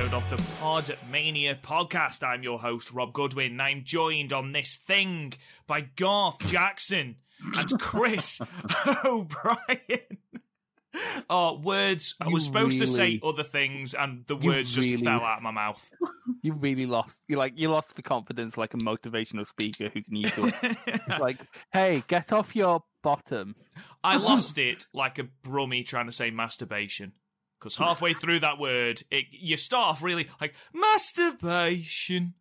Episode of the Podmania podcast. I'm your host, Rob Goodwin, and I'm joined on this thing by Garth Jackson and Chris O'Brien. Oh, words. I was supposed to say other things, and the words just fell out of my mouth. You really lost. You like you lost the confidence like a motivational speaker who's new to it. Like, hey, get off your bottom. I lost it like a brummie trying to say masturbation. Because halfway through that word, it, you start off really like masturbation.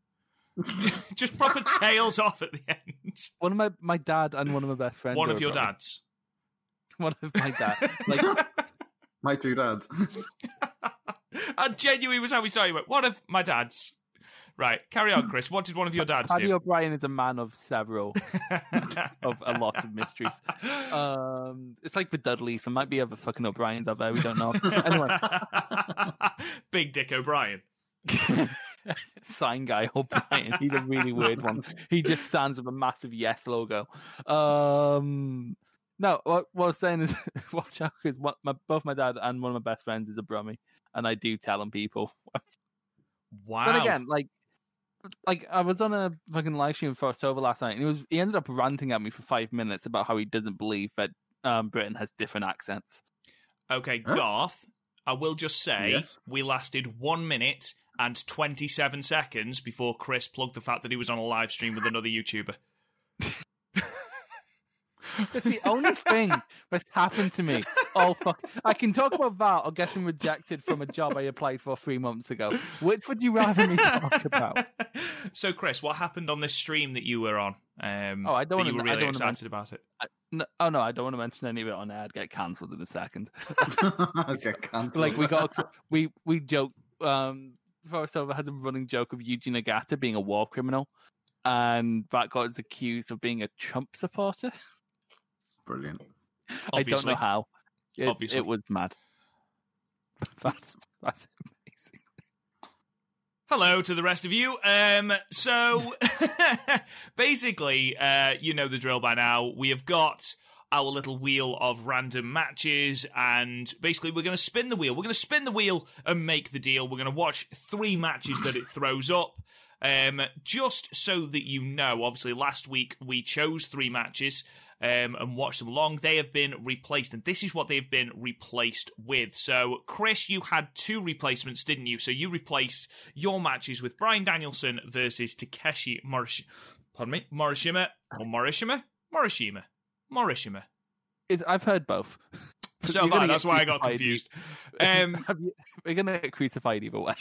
Just proper tails off at the end. One of my my dad and one of my best friends. One of your abroad. dads. One of my dad. Like My two dads. and genuinely was how we started. Went, one of my dads. Right, carry on, Chris. What did one of your dads Paddy do? O'Brien is a man of several of a lot of mysteries. Um, it's like the Dudleys. There might be other fucking O'Briens out there. We don't know. anyway, Big Dick O'Brien. sign guy O'Brien. He's a really weird one. He just stands with a massive yes logo. Um, no, what, what I was saying is, watch out because my, both my dad and one of my best friends is a brummie, and I do tell him people. Wow. But again, like, like I was on a fucking live stream for October last night, and he was he ended up ranting at me for five minutes about how he doesn't believe that um, Britain has different accents. Okay, Huh? Garth, I will just say Yes. we lasted one minute and 27 seconds before Chris plugged the fact that he was on a live stream with another YouTuber. It's the only thing that's happened to me. Oh fuck! I can talk about that or getting rejected from a job I applied for three months ago. Which would you rather me talk about? so, Chris, what happened on this stream that you were on? Um, Oh, I don't that wanna- were I really don't wanna excited about it. No, oh no, I don't want to mention any of it on air. I'd get cancelled in a second. okay, cancelled. like we got we we joke. Um, Forrest Over has a running joke of Eugene Agata being a war criminal, and that got us accused of being a Trump supporter. brilliant. I don't know how. It, Obviously. it was mad. That's that's amazing. Hello to the rest of you. Um, so basically, uh, you know the drill by now. We have got our little wheel of random matches, and basically, we're going to spin the wheel. We're going to spin the wheel and make the deal. We're going to watch three matches that it throws up. Um, just so that you know, obviously, last week we chose three matches um, and watched them along. They have been replaced, and this is what they've been replaced with. So, Chris, you had two replacements, didn't you? So you replaced your matches with Brian Danielson versus Takeshi Morish- pardon me, Morishima or Morishima, Morishima, Morishima. It's, I've heard both. So I, that's why I got confused. Um, We're gonna get crucified either way.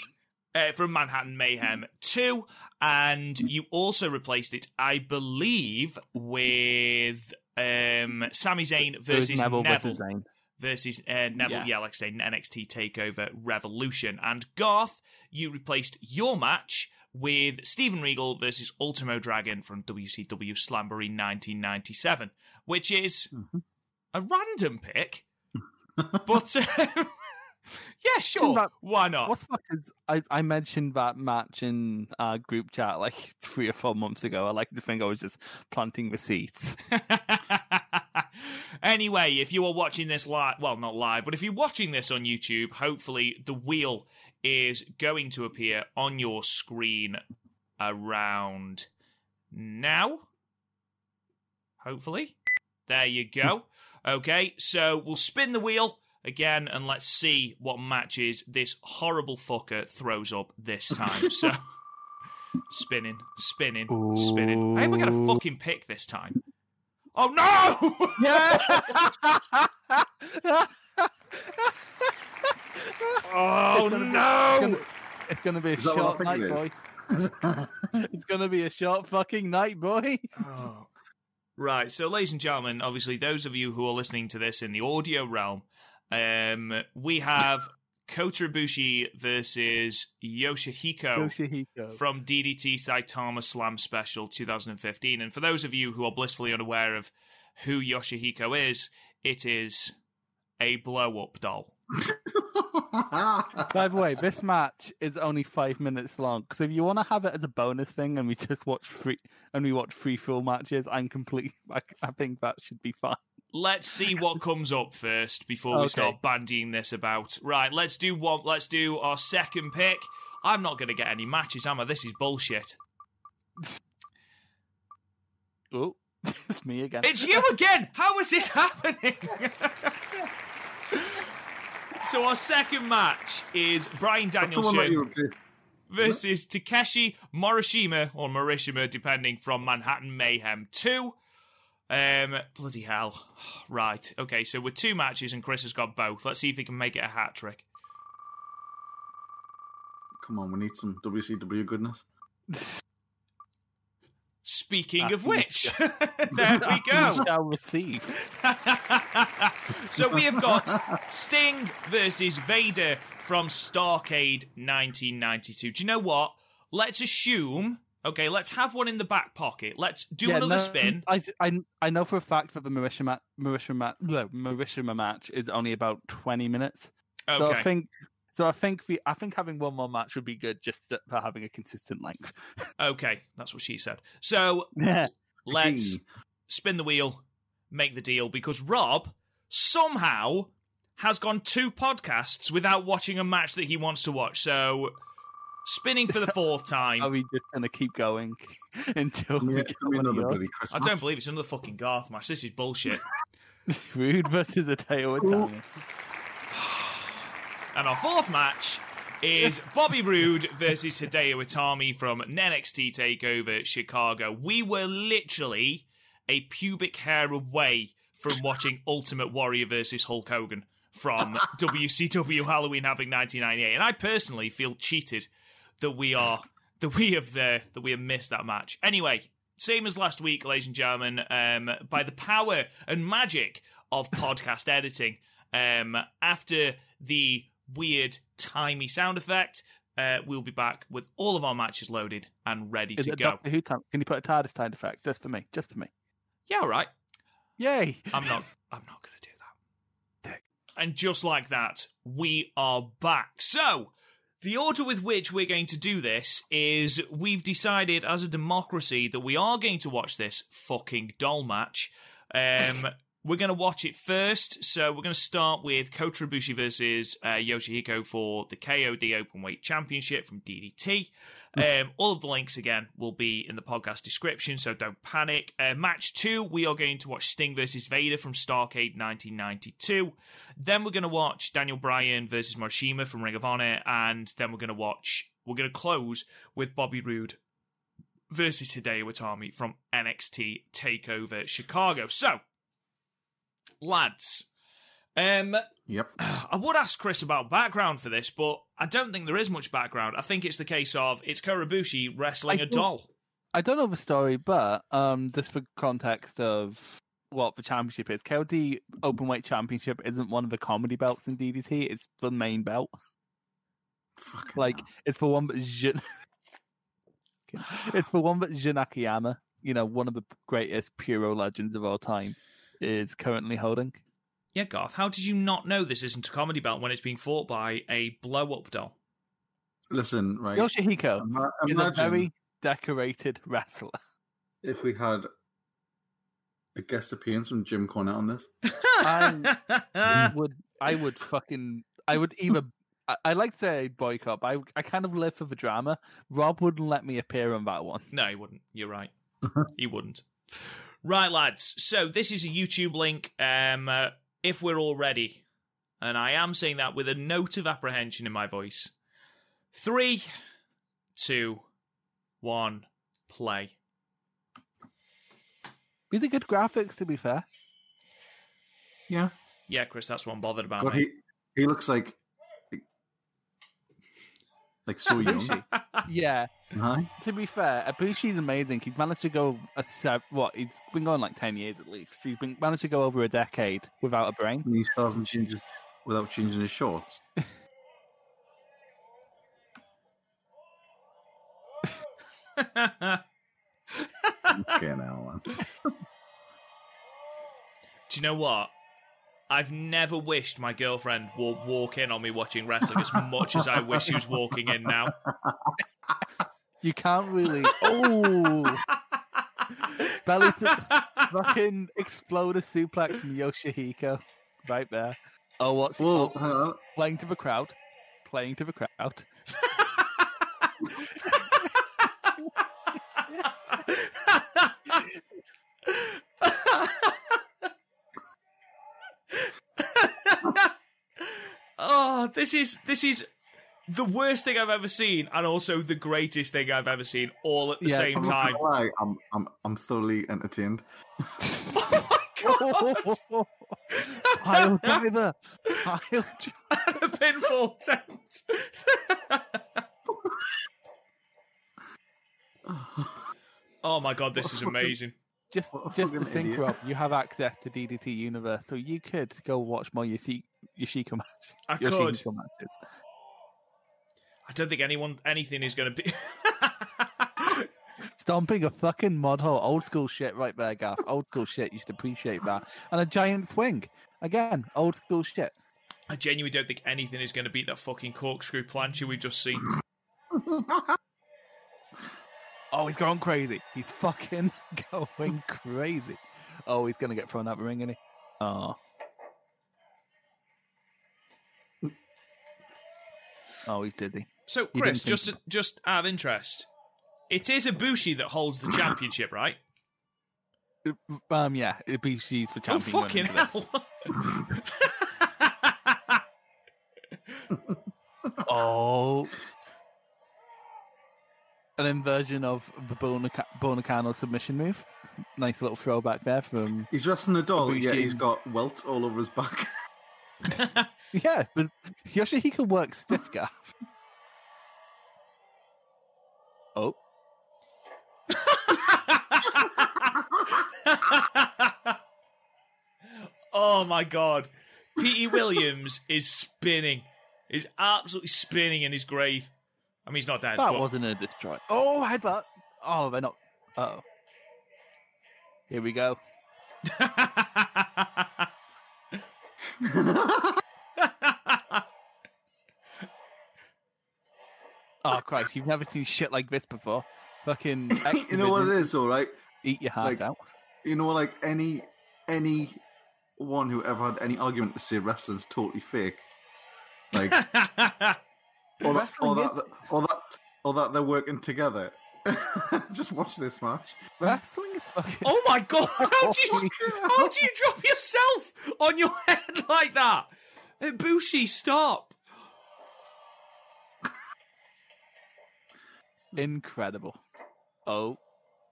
uh, from Manhattan Mayhem 2, and you also replaced it, I believe, with um, Sami Zayn versus Neville, versus Zayn. versus uh, Neville. Yeah. Yeah. like I say, NXT Takeover Revolution. And Garth, you replaced your match with Steven Regal versus Ultimo Dragon from WCW Slamboree 1997, which is Mm-hmm. a random pick, but. Uh, yeah, sure. that- Why not? What's fuck is I, I mentioned that match in uh, group chat like three or four months ago. I like to think I was just planting the seeds. anyway, if you are watching this live, well, not live, but if you're watching this on YouTube, hopefully the wheel is going to appear on your screen around now. Hopefully. There you go. Okay, so we'll spin the wheel again and let's see what matches this horrible fucker throws up this time. So. spinning, spinning, spinning. I hope I get a Ooh. fucking pick this time. Oh no! Yeah. oh It's gonna be- no! It's gonna be a Is that what short night, think boy. It's gonna be a short fucking night, boy. Oh. Right, so ladies and gentlemen, obviously those of you who are listening to this in the audio realm, um, we have Kota Ibushi versus Yoshihiko Yoshihiko. from DDT Saitama Slam Special 2015. And for those of you who are blissfully unaware of who Yoshihiko is, it is a blow up doll. By the way, this match is only five minutes long. So if you want to have it as a bonus thing, and we just watch free and we watch free full matches, I'm complete. I, I think that should be fine. Let's see what comes up first before we start bandying this about. Right, let's do one. Let's do our second pick. I'm not going to get any matches, am I? This is bullshit. Oh, it's me again. It's you again. How is this happening? so our second match is Brian That's the one that Danielson versus Takeshi Morishima or Morishima, depending from Manhattan Mayhem Two. Um, bloody hell! Right, okay. So we're two matches and Chris has got both. Let's see if he can make it a hat trick. Come on, we need some WCW goodness. Speaking of which, there we go. Shall receive. so we have got Sting versus Vader from Starcade 1992. Do you know what? Let's assume. Okay, let's have one in the back pocket. Let's do Yeah, another no, spin. I, I, I know for a fact that the Marishima, Marishima, no, Marishima match is only about twenty minutes. Okay. So I think, so I think the, I think having one more match would be good just for having a consistent length. Okay, that's what she said. So let's spin the wheel, make the deal, because Rob somehow has gone two podcasts without watching a match that he wants to watch. So spinning for the fourth time. Are we just gonna keep going until we get give me one of another yours? bloody Christmas. I don't believe it's another fucking Garth match. This is bullshit. Roode versus Ateo Italian. And our fourth match is Bobby Roode versus Hideo Itami from NXT TakeOver Chicago. We were literally a pubic hair away from watching Ultimate Warrior versus Hulk Hogan from WCW Halloween Havoc 1998, and I personally feel cheated that we are that we have uh, that we have missed that match. Anyway, same as last week, ladies and gentlemen, um, by the power and magic of podcast editing, um, after the weird timey sound effect, uh, we'll be back with all of our matches loaded and ready Is to go. Doctor Who time? Can you put a TARDIS sound effect just for me? Just for me. Yeah, all right. Yay! I'm not. I'm not going to do that. And just like that, we are back. So, the order with which we're going to do this is we've decided as a democracy that we are going to watch this fucking doll match. Um, we're going to watch it first. So, we're going to start with Kota Ibushi versus uh, Yoshihiko for the KOD Openweight Championship from DDT. Um, all of the links again will be in the podcast description, so don't panic. Uh, match two, we are going to watch Sting versus Vader from Starcade 1992. Then we're going to watch Daniel Bryan versus Morishima from Ring of Honor, and then we're going to watch. We're going to close with Bobby Roode versus Hideo Itami from NXT Takeover Chicago. So, lads, um, Yep. I would ask Chris about background for this, but I don't think there is much background. I think it's the case of it's Kota Ibushi wrestling I a doll. I don't know the story, but um, just for context of what the championship is, KOD Openweight Championship isn't one of the comedy belts in DDT. It's the main belt. Fucking Like hell. it's for one, but Jin... it's for one, but Jun Akiyama, you know, one of the greatest Puro legends of all time, is currently holding. Yeah, Garth, how did you not know this isn't a comedy belt when it's being fought by a blow up doll? Listen, right. Yoshihiko Ima- is a very decorated wrestler. if we had a guest appearance from Jim Cornette on this. I would I would fucking I would either I, I like to say boycott, but I I kind of live for the drama. Rob wouldn't let me appear on that one. no, he wouldn't. You're right. he wouldn't. Right, lads. So this is a YouTube link. Um, uh, if we're all ready, and I am saying that with a note of apprehension in my voice. Three, two, one, play. These are good graphics, to be fair. Yeah. Yeah, Chris, that's what I'm bothered about. God, he he looks like like so young. Ibushi. yeah. Hi. To be fair, Ibushi's amazing. He's managed to go a sev- what? He's been going like ten years at least. He's been managed to go over a decade without a brain. And he still hasn't changed without changing his shorts. Okay, now man. Uh. Do you know what? I've never wished my girlfriend would walk in on me watching wrestling as much as I wish she was walking in now. You can't really. Oh, belly to fucking explode a suplex from Yoshihiko right there. Oh, what's Whoa, oh, playing to the crowd? Playing to the crowd. oh, this is this is the worst thing I've ever seen, and also the greatest thing I've ever seen, all at the Yeah, same I'm time. lie, I'm I'm I'm thoroughly entertained. Oh my god! Pile driver. Pile driver. a pinfall attempt. oh my god, this is amazing. Just, just to think, idiot. Rob, you have access to DDT Universe, so you could go watch more Yoshi- Yoshiko match. I could. Yoshihiko matches. I don't think anyone, anything is going to be. Stomping a fucking mud hole. Old school shit right there, Gaff. Old school shit. You should appreciate that. And a giant swing. Again, old school shit. I genuinely don't think anything is going to beat that fucking corkscrew plancha we've just seen. Oh, he's going crazy. He's fucking going crazy. Oh, he's going to get thrown out the ring, isn't he? Oh. Oh, he's dizzy. So, You Chris, didn't just think- just out of interest, it is Ibushi that holds the championship, right? Um, yeah, it'd be she's for Oh, champion. going fucking into this. hell! Oh. An inversion of the Bonaca- Bonacano submission move. Nice little throwback there from. He's wrestling a doll, Ibushi. yeah, he's got welts all over his back. Yeah, but Yoshihiko works stiff gaff. Oh. oh my god. Petey Williams is spinning. Is absolutely spinning in his grave. I mean, he's not dead. That but- wasn't a destroy. Oh, headbutt. Oh, they're not. Oh. Here we go. Oh, Christ. You've never seen shit like this before. Fucking. you know what it is, all right? Eat your heart Like- out. You know, like any any one who ever had any argument to say wrestling's totally fake, like or that, or that, or that, or that they're working together. Just watch this match. Wrestling is fucking. oh my god! How do you how do you drop yourself on your head like that? Ibushi, stop! Incredible. Oh.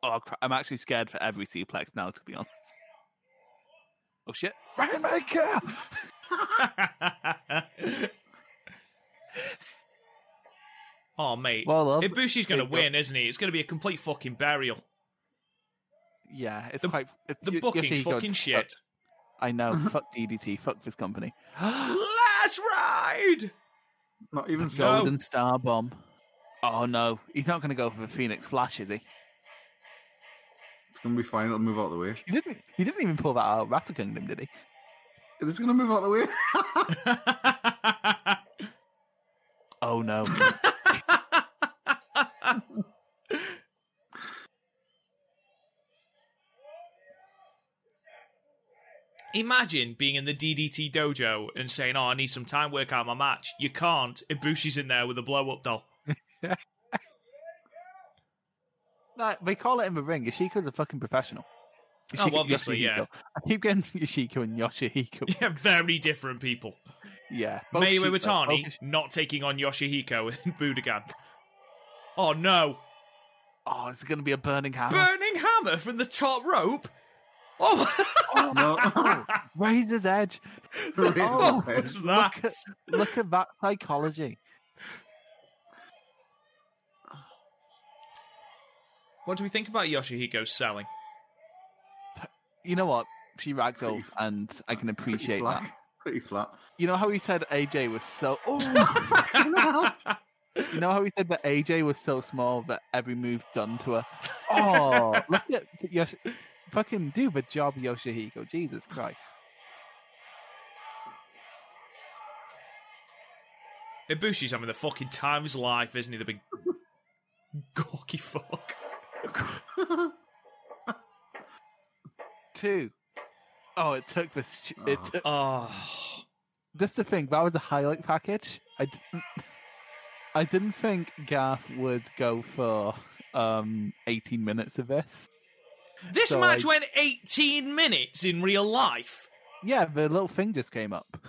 Oh, cra- I'm actually scared for every suplex now, to be honest. Oh, shit. Rainmaker! Oh mate, Well, um, Ibushi's going to there you go. win, isn't he? It's going to be a complete fucking burial. Yeah, it's The- quite. It's, The Y- booking's Yoshihiko's fucking fuck- shit. I know. fuck DDT. Fuck this company. Let's ride! Not even No. so. Golden Star Bomb. Oh, no. He's not going to go for the Phoenix Splash, is he? It's gonna be fine. It'll move out of the way. He didn't. He didn't even pull that out of Wrestle Kingdom, did he? It's gonna move out of the way. Oh no. Imagine being in the DDT dojo and saying, "Oh, I need some time work out my match." You can't. Ibushi's in there with a blow up doll. Like, they call it in the ring. Yoshiko's a fucking professional. Oh, obviously, yeah. I keep getting Yoshiko and Yoshihiko. Yeah, very different people. Yeah. Mayu Iwatani not taking on Yoshihiko and Budokan. Oh no! Oh, it's going to be a burning hammer. Burning hammer from the top rope. Oh, oh No. no! Razor's edge. Razor's Oh, edge. what's Look that? at, look at that psychology. What do we think about Yoshihiko's selling? You know what? She ragdolled, Pretty- and I can appreciate flat. that. Pretty flat. You know how he said AJ was so. Oh, you know how he said that AJ was so small that every move done to her. Oh, look at Yosh. Fucking do the job, Yoshihiko. Jesus Christ. Ibushi's having the fucking time of his life, isn't he? The big gawky fuck. Two. Oh, it took the. sh- It Oh. took. Oh, That's the thing. That was a highlight package. I didn't. I didn't think Gaff would go for um 18 minutes of this. this So match I- went 18 minutes in real life. Yeah, the little thing just came up.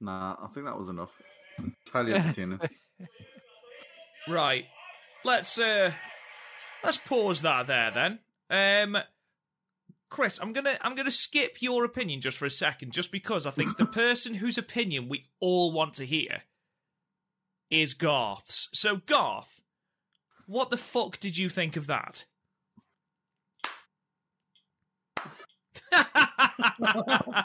Nah, I think that was enough. It's highly entertaining. Right. Let's uh let's pause that there then. Um Chris, I'm gonna I'm gonna skip your opinion just for a second, just because I think the person whose opinion we all want to hear is Garth's. So Garth, what the fuck did you think of that?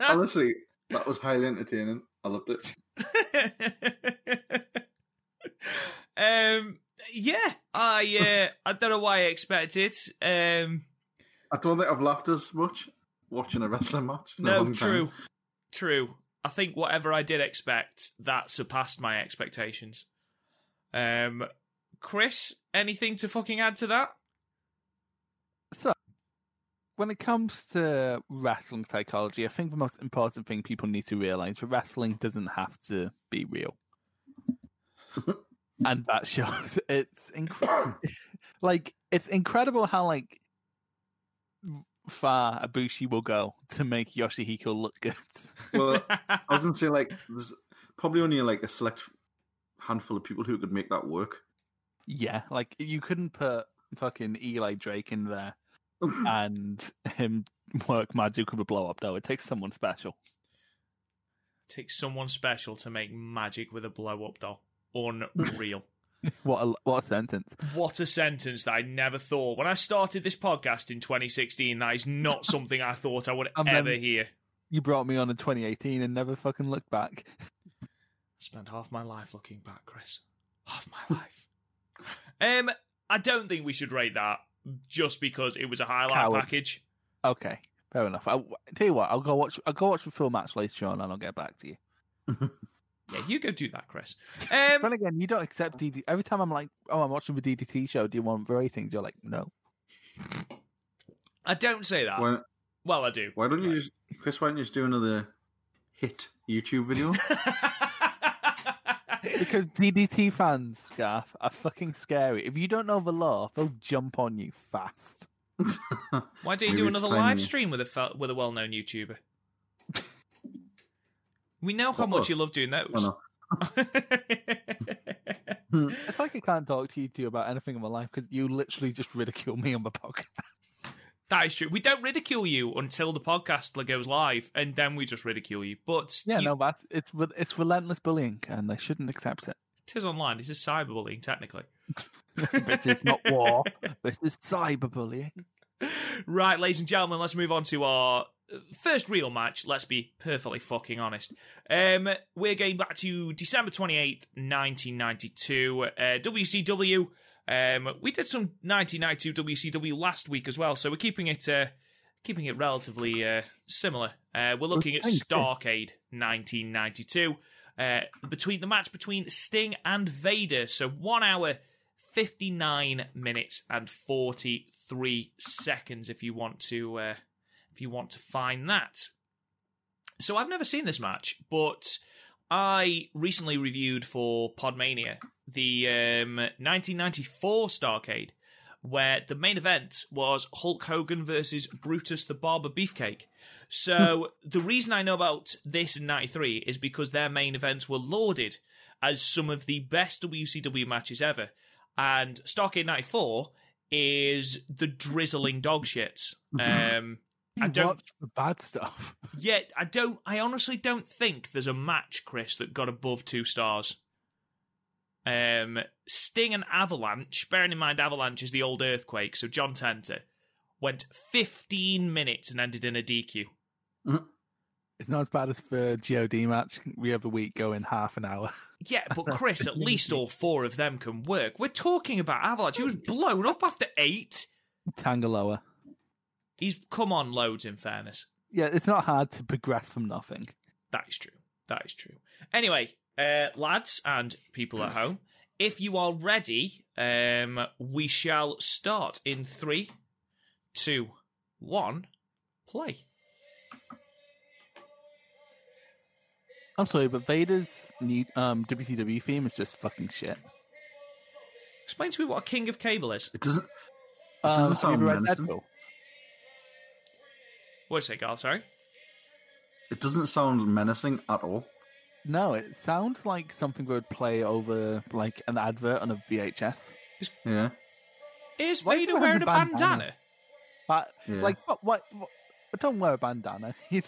Honestly, that was highly entertaining. I loved it. um yeah, I uh, I don't know why I expected. Um I don't think I've laughed as much watching a wrestling match. in a No, long time. true, true. I think whatever I did expect, that surpassed my expectations. Um, Chris, anything to fucking add to that? So, when it comes to wrestling psychology, I think the most important thing people need to realize that wrestling doesn't have to be real. and that shows it's incredible. like it's incredible how like far Ibushi will go to make Yoshihiko look good. Well, I was gonna say like there's probably only like a select handful of people who could make that work. yeah, like you couldn't put fucking Eli Drake in there and him work magic with a blow up. No, it takes someone special. Takes someone special to make magic with a blow up doll. Unreal. What a what a sentence. what a sentence that I never thought. When I started this podcast in 2016, that is not something I thought I would And then- ever hear. You brought me on in 2018 and never fucking looked back. I spent half my life looking back, Chris. Half my life. Um, I don't think we should rate that just because it was a highlight Coward. package. Okay, fair enough. I'll, tell you what, I'll go watch. I'll go watch the full match later on, and I'll get back to you. Yeah, you go do that, Chris. Um, Then again, you don't accept DD. Every time I'm like, "Oh, I'm watching the DDT show. Do you want ratings?" You're like, "No." I don't say that. Why, Well, I do. why don't you just, Chris? Why don't you just do another hit YouTube video? Because DDT fans, Garth, are fucking scary. If you don't know the law, they'll jump on you fast. Why don't you Maybe do another live stream with a fel- with a well known YouTuber? We know how much you love doing those. It's like hmm. I can't talk to you two about anything in my life because you literally just ridicule me on the podcast. that is true. We don't ridicule you until the podcast goes live, and then we just ridicule you. But Yeah, you, no, but it's it's relentless bullying, and they shouldn't accept it. it is online. This is cyberbullying, technically. this is not war. This is cyberbullying. right, ladies and gentlemen, let's move on to our first real match. Let's be perfectly fucking honest. Um, we're going back to December 28th, 1992. Uh, WCW. Um, we did some 1992 WCW last week as well, so we're keeping it uh, keeping it relatively uh, similar. Uh, we're looking at. Starcade 1992. Uh, between the match between Sting and Vader, so one hour 59 minutes and 43 seconds if you want to uh, if you want to find that. So i've never seen this match but i recently reviewed for podmania the um, 1994 starcade where the main event was hulk hogan versus brutus the barber beefcake. So the reason I know about this in '93 is because their main events were lauded as some of the best WCW matches ever, and Starcade '94 is the drizzling dog shits. Um, I don't. watch the bad stuff. Yet I don't. I honestly don't think there's a match, Chris, that got above two stars. Um, Sting and Avalanche. Bearing in mind, Avalanche is the old earthquake. So John Tenta went 15 minutes and ended in a DQ. It's not as bad as the God match. We have a week going half an hour. Yeah, but Chris, at least all four of them can work. We're talking about Avalanche. He was blown up after eight. Tangaloa. He's come on loads. In fairness, Yeah, it's not hard to progress from nothing. That is true. That is true. Anyway, uh, lads and people at home, if you are ready, um, we shall start in three, two, one, play. I'm sorry, but Vader's new um, WCW theme is just fucking shit. Explain to me what a king of cable is. It doesn't. It doesn't have you sound ever read menacing. Deadpool? What'd you say, Carl? Sorry. It doesn't sound menacing at all. No, it sounds like something we would play over like an advert on a VHS. Yeah. Is Why is he Vader wearing wearing a a bandana? bandana? But Yeah. like, what, what, what? Don't wear a bandana.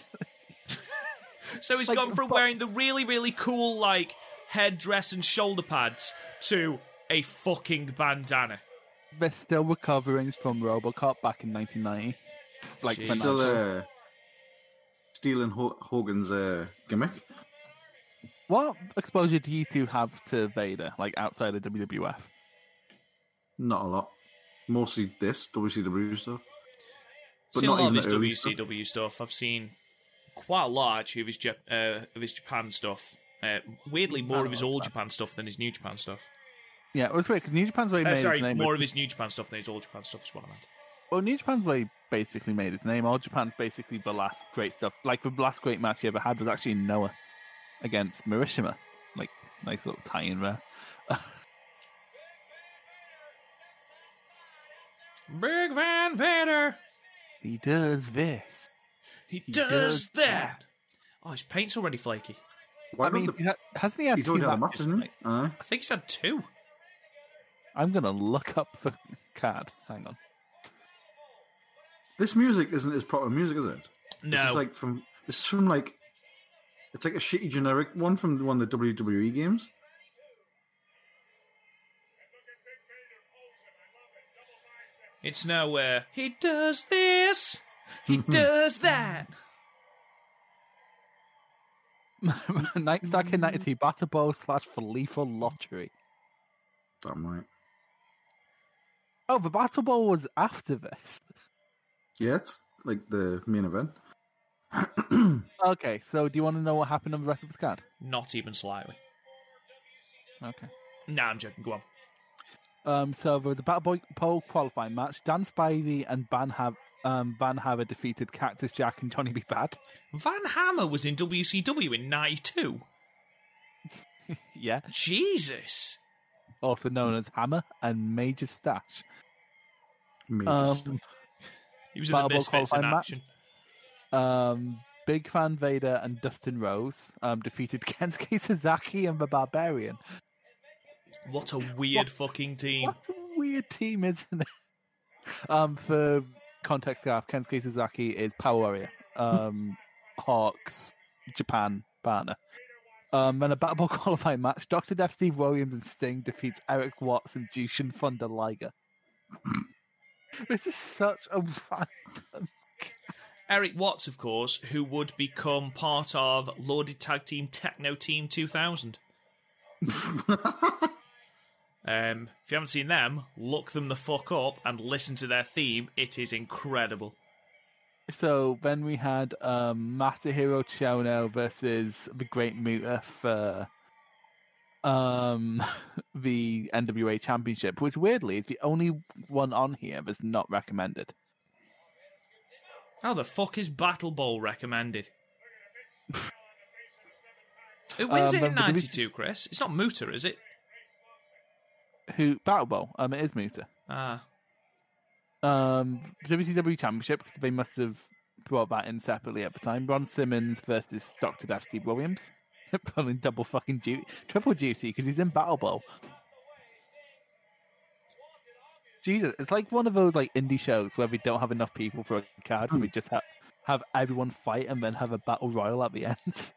So he's Like, gone from but- wearing the really, really cool, like, headdress and shoulder pads to a fucking bandana. they're still recovering from RoboCop back in 1990. Like, Jeez. Still uh, stealing Ho- Hogan's uh, gimmick. what exposure do you two have to Vader, like outside of WWF? Not a lot. Mostly this WCW stuff. But seen not a lot of even his the early stuff. WCW stuff. I've seen quite a lot actually of his Jap- uh, of his Japan stuff. Uh, weirdly, more of his old that. Japan stuff than his New Japan stuff. Yeah, it was weird because New Japan's where he Uh, made sorry, his name. more with- of his New Japan stuff than his old Japan stuff is what I meant. Well, New Japan's where he basically made his name. All Japan's basically the last great stuff. Like the last great match he ever had was actually Noah against Marishima. Like nice little tie-in there. Big Van Vader, he does this. he, He does, does that. that. Oh, his paint's already flaky. Why I mean, the- he ha- hasn't he had he's two already had a match, matches? isn't he? Uh, I think he's had two. I'm gonna look up the card. Hang on. This music isn't his proper music, is it? This No, is like from. This is from like. It's like a shitty generic one from one of the WWE games. it's nowhere. He does this. He hmm. does that. Night Stack in 92 Battle Bowl slash for lethal lottery. Damn right. Oh, the Battle Bowl was after this. Yeah, it's like the main event. Okay, so do you want to know what happened on the rest of this card? Not even slightly. Okay. Nah, I'm joking. Go on. Um, so there was a Battle Boy Pole qualifying match. Dan Spivey and Van Hav- um, Van Haver defeated Cactus Jack and Johnny B. Bad. Van Hammer was in WCW in '92. yeah, Jesus. also known as Hammer and Major Stash. Major Um, stuff. He was in the Misfits in qualifying match? action. Um, Big Van Vader and Dustin Rhodes um, defeated Kensuke Sasaki and the Barbarian. What a weird fucking team. What a weird team, isn't it? Um, for context, Garth, Kensuke Sasaki is Power Warrior, um, Hawks, Japan partner. Um, and a Battle Bowl qualifying match, Dr. Death, Steve Williams, and Sting defeats Eric Watts and Jushin Thunder Liger. this is such a random. Eric Watts, of course, who would become part of Lauded Tag Team Techno Team 2000. Um, if you haven't seen them, look them the fuck up and listen to their theme. It is incredible. So then we had um, Masahiro Chono versus the Great Muta for um, the NWA Championship, which weirdly is the only one on here that's not recommended. How the fuck is Battle Bowl recommended? Who wins Um, it in but the- 92, Chris? It's not Muta, is it? Who Battle Bowl? Um, it is Muta. Ah, Um, WCW Championship because they must have brought that in separately at the time. Ron Simmons versus Doctor Death Steve Williams, pulling double fucking duty, triple duty because he's in Battle Bowl. Jesus, it's like one of those like indie shows where we don't have enough people for a card, so we just have have everyone fight and then have a battle royal at the end.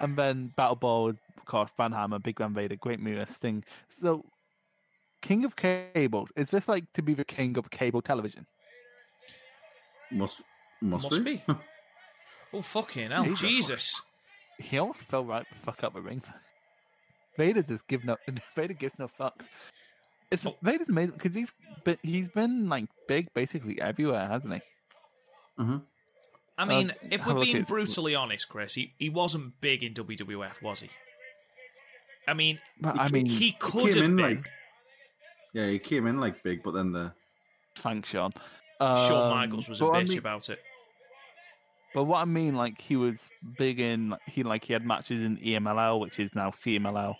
and then Battle Bowl is, of course, Van Hammer, Big Van Vader, Great Muta, Sting. So, King of Cable, is this like to be the king of cable television? Must must, Must be. be. Oh fucking hell, Jesus. Jesus! He almost fell right the fuck up the ring. Vader just give no Vader gives no fucks. It's Oh. Vader's amazing because he's been he's been like big basically everywhere, hasn't he? hmm I mean, Uh, if we're being at- brutally honest, Chris, he, he wasn't big in WWF, was he? I mean, But I mean, he He could came have in been. like yeah, he came in like big, but then the thanks, Sean. Shawn Um, Michaels was a but I bitch mean- about it. But what I mean, like he was big in he like he had matches in EMLL, which is now CMLL.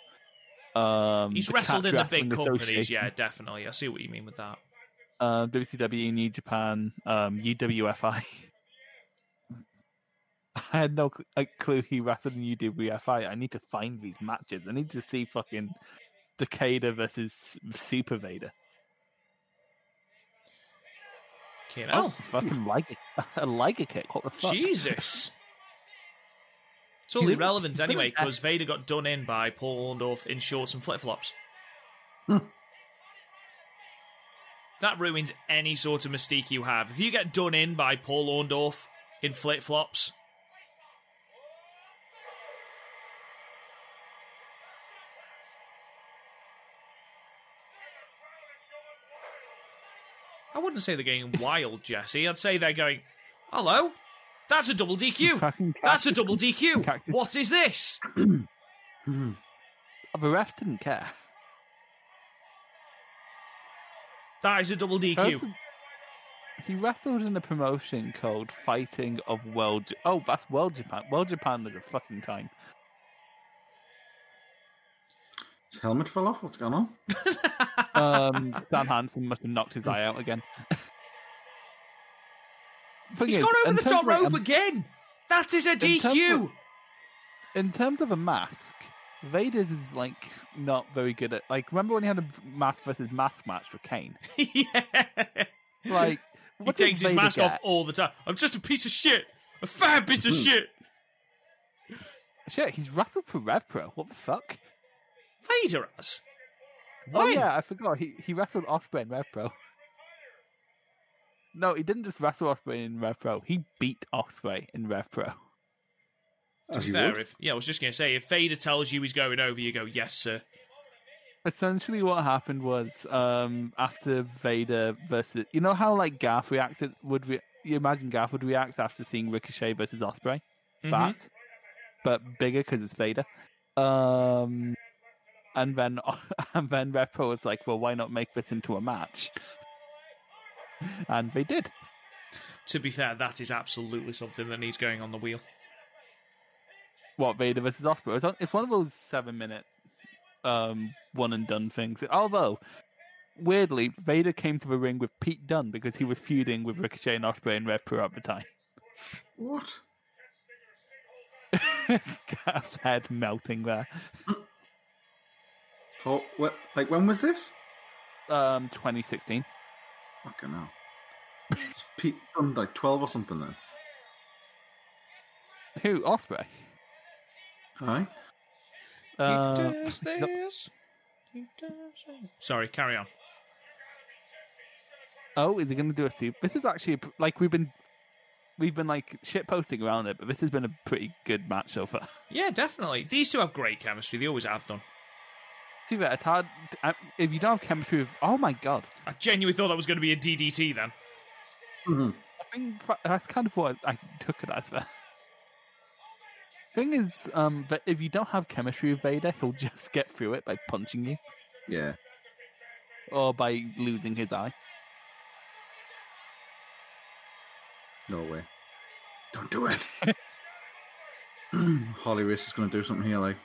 Um, He's wrestled in the big companies, yeah, definitely. I see what you mean with that. Uh, WCW, New Japan, um, UWFI. I had no cl- like, clue he wrestled in UWFI. I need to find these matches. I need to see fucking Takada versus Super Vader. Fucking Oh, hell. fucking like it. a Liger kick. What the fuck? Jesus. It's all irrelevant anyway, because Vader got done in by Paul Orndorff in shorts and flip flops. Hmm. That ruins any sort of mystique you have. If you get done in by Paul Orndorff in flip flops, wouldn't say they're going wild, Jesse. I'd say they're going, hello, that's a double DQ. That's a double DQ. Cactus. What is this? The refs didn't care. That is a double DQ. A- He wrestled in a promotion called Fighting of World. Oh, that's World Japan. World Japan is a fucking time. His helmet fell off. What's going on? Um, Stan Hansen must have knocked his eye out again. Thing He's is, gone over the top of, rope um, again. That is a in terms DQ. of- In terms of a mask, Vader's is like not very good at. Like, remember when he had a mask versus mask match with Kane? yeah. Like, He what did takes his Vader mask get? off all the time. I'm just a piece of shit. A fat piece of shit. Shit, he's wrestled for Rev Pro. What the fuck? Vader has. Oh yeah, I forgot. He he wrestled Osprey in Rev Pro. No, he didn't just wrestle Osprey in Rev Pro. He beat Osprey in Rev Pro. To be fair, if yeah, I was just gonna say, if Vader tells you he's going over, you go, yes, sir. Essentially, what happened was um, after Vader versus, you know how like Garth reacted would re- you imagine Garth would react after seeing Ricochet versus Osprey, Mhm. that, but bigger because it's Vader. Um, and then and then Rev Pro was like, well, why not make this into a match? And they did. To be fair, that is absolutely something that needs going on the wheel. what Vader versus Osprey. It's, one of those seven minute um, one and done things. Although, weirdly, Vader came to the ring with Pete Dunne because he was feuding with Ricochet and Osprey and Rev Pro at the time. What? Gas's head melting there. How, what? Like when was this? Um, 2016. Fucking hell. It's Pete Dunne, like twelve or something then. Who? Osprey. Hi. Uh, does no- this. He does it. Sorry, carry on. oh, is he going to do a super? This is actually a pr- like we've been. We've been like shit posting around it, but this has been a pretty good match so far. Yeah, definitely. These two have great chemistry. They always have done. See that it's hard uh, if you don't have chemistry. With, oh my god, I genuinely thought that was going to be a DDT then. Mhm. I think that's kind of what I took it as. There. Thing is, um, that if you don't have chemistry with Vader, he'll just get through it by punching you Yeah. or by losing his eye. No way. Don't do it. Harley Race is going to do something here, like.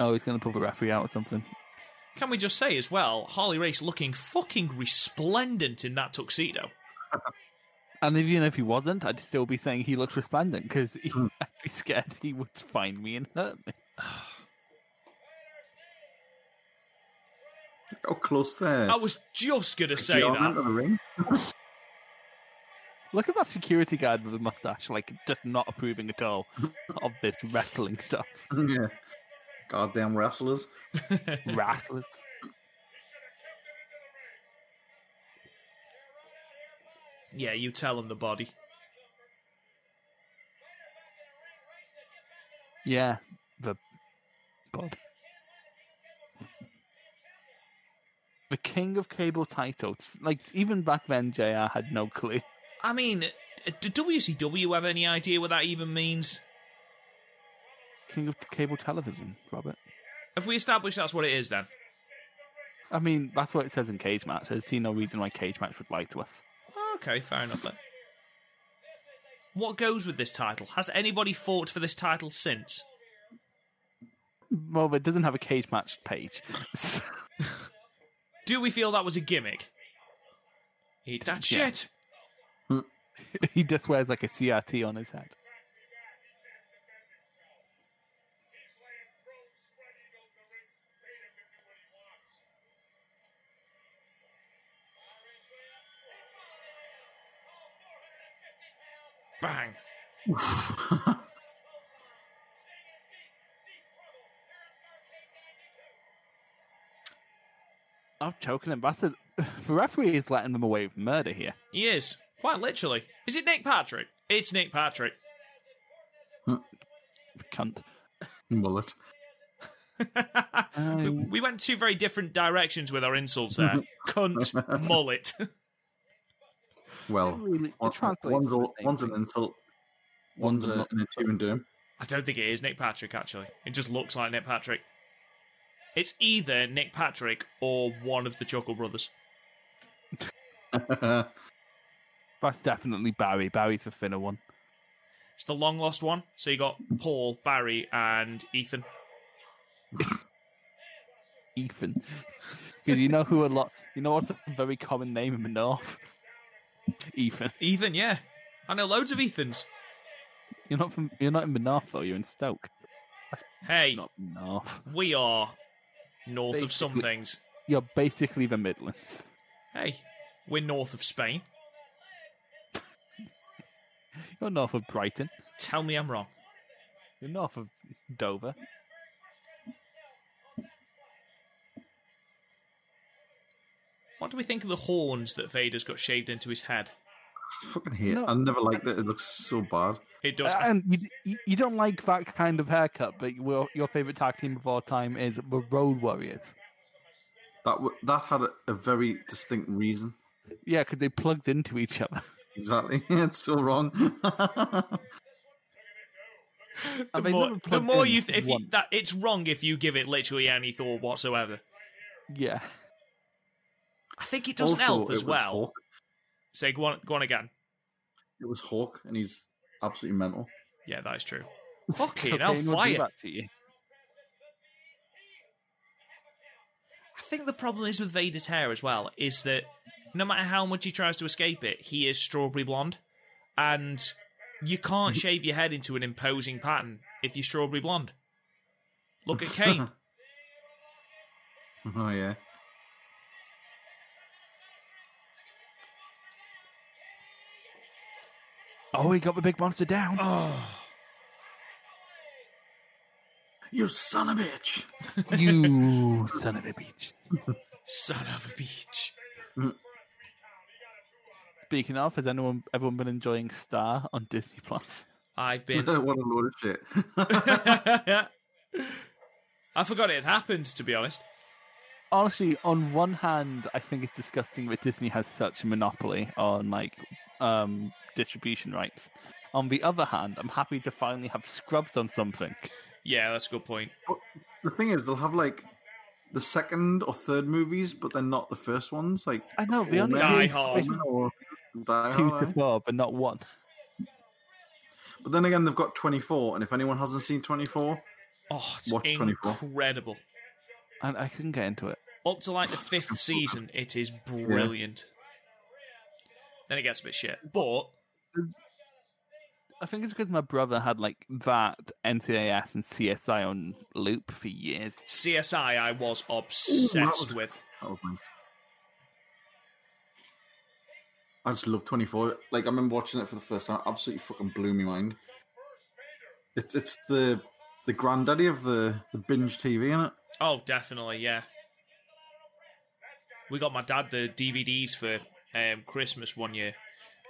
Oh, he's gonna pull the referee out or something. Can we just say as well, Harley Race looking fucking resplendent in that tuxedo. And even if he wasn't, I'd still be saying he looks resplendent because Hmm. I'd be scared he would find me and hurt me. How close there. I was just gonna say The arm that. into the ring. Look at that security guard with a mustache, like just not approving at all of this wrestling stuff. yeah. Goddamn wrestlers. Wrestlers. Yeah, you tell him the body. Yeah, the bod. The king of cable titles. Like even back then, Jr. had no clue. I mean, uh, did WCW have any idea what that even means? King of cable television, Robert. Have we established that's what it is then? I mean, that's what it says in Cage Match. I see no reason why Cage Match would lie to us. Okay, fair enough then. What goes with this title? Has anybody fought for this title since? Well, it doesn't have a Cage Match page. So- Do we feel that was a gimmick? Eat that Yeah. shit. he just wears like a CRT on his head. Bang. I'm choking him. That's a, the referee is letting them away with murder here. He is. Quite literally. Is it Nick Patrick? It's Nick Patrick. Cunt. Mullet. we, we went two very different directions with our insults there. Cunt, mullet. Really, Well, it one- one's, to the a, one's an thing. insult, one's One's a, an entombing doom. I don't think it is Nick Patrick, actually. It just looks like Nick Patrick. It's either Nick Patrick or one of the Chuckle Brothers. That's definitely Barry. Barry's the thinner one. It's the long lost one. So you got Paul, Barry, and Ethan. Ethan. Because you know who a lot. You know what's a very common name in the north? Ethan. Ethan, yeah. I know loads of Ethans. You're not from. You're not in the though. You're in Stoke. Hey, Not north. we are north of some things. You're basically the Midlands. Hey, we're north of Spain. You're north of Brighton. Tell me I'm wrong. You're north of Dover. What do we think of the horns that Vader's got shaved into his head? Fucking hate. No. I never liked it. It looks so bad. It does. Uh, and you, you, you don't like that kind of haircut, but your, your favorite tag team of all time is the Road Warriors. That w- that had a, a very distinct reason. Yeah, because they plugged into each other. Exactly. it's still wrong. the more, the more you, th- if you, that it's wrong if you give it literally any thought whatsoever. Yeah. I think it doesn't also, help as well. Hawk. Say, go on, go on again. It was Hawk, and he's absolutely mental. Yeah, that is true. Fucking hell, Cocaine will fire! that to you. I think the problem is with Vader's hair as well is that no matter how much he tries to escape it, he is strawberry blonde, and you can't shave your head into an imposing pattern if you're strawberry blonde. Look at Kane. oh yeah. Oh, he got the big monster down. oh, You son of a bitch. you son of a bitch. son of a beach. Mm. Speaking of, has anyone everyone been enjoying Star on Disney Plus? I've been. what a load of shit. I forgot it had happened. To be honest, Honestly, on one hand, I think it's disgusting that Disney has such a monopoly on like um distribution rights. On the other hand, I'm happy to finally have Scrubs on something. yeah, that's a good point. the thing is, they'll have like the second or third movies, but they're not the first ones. Like I know the only Die two- Hard. or Die two Hard, to four, but not one. But then again, they've got 24, and if anyone hasn't seen 24, Oh, it's Watch 24. incredible. And I couldn't get into it. Up to like the fifth season, it is brilliant. Then it gets a bit shit. But um, I think it's because my brother had like that NCIS and CSI on loop for years. CSI, I was obsessed was- with. That was nice. I just love 24. Like, I remember watching it for the first time. Absolutely fucking blew me mind. It's it's the the granddaddy of the, the binge TV, isn't it? Oh, definitely, yeah. We got my dad the DVDs for um, Christmas one year,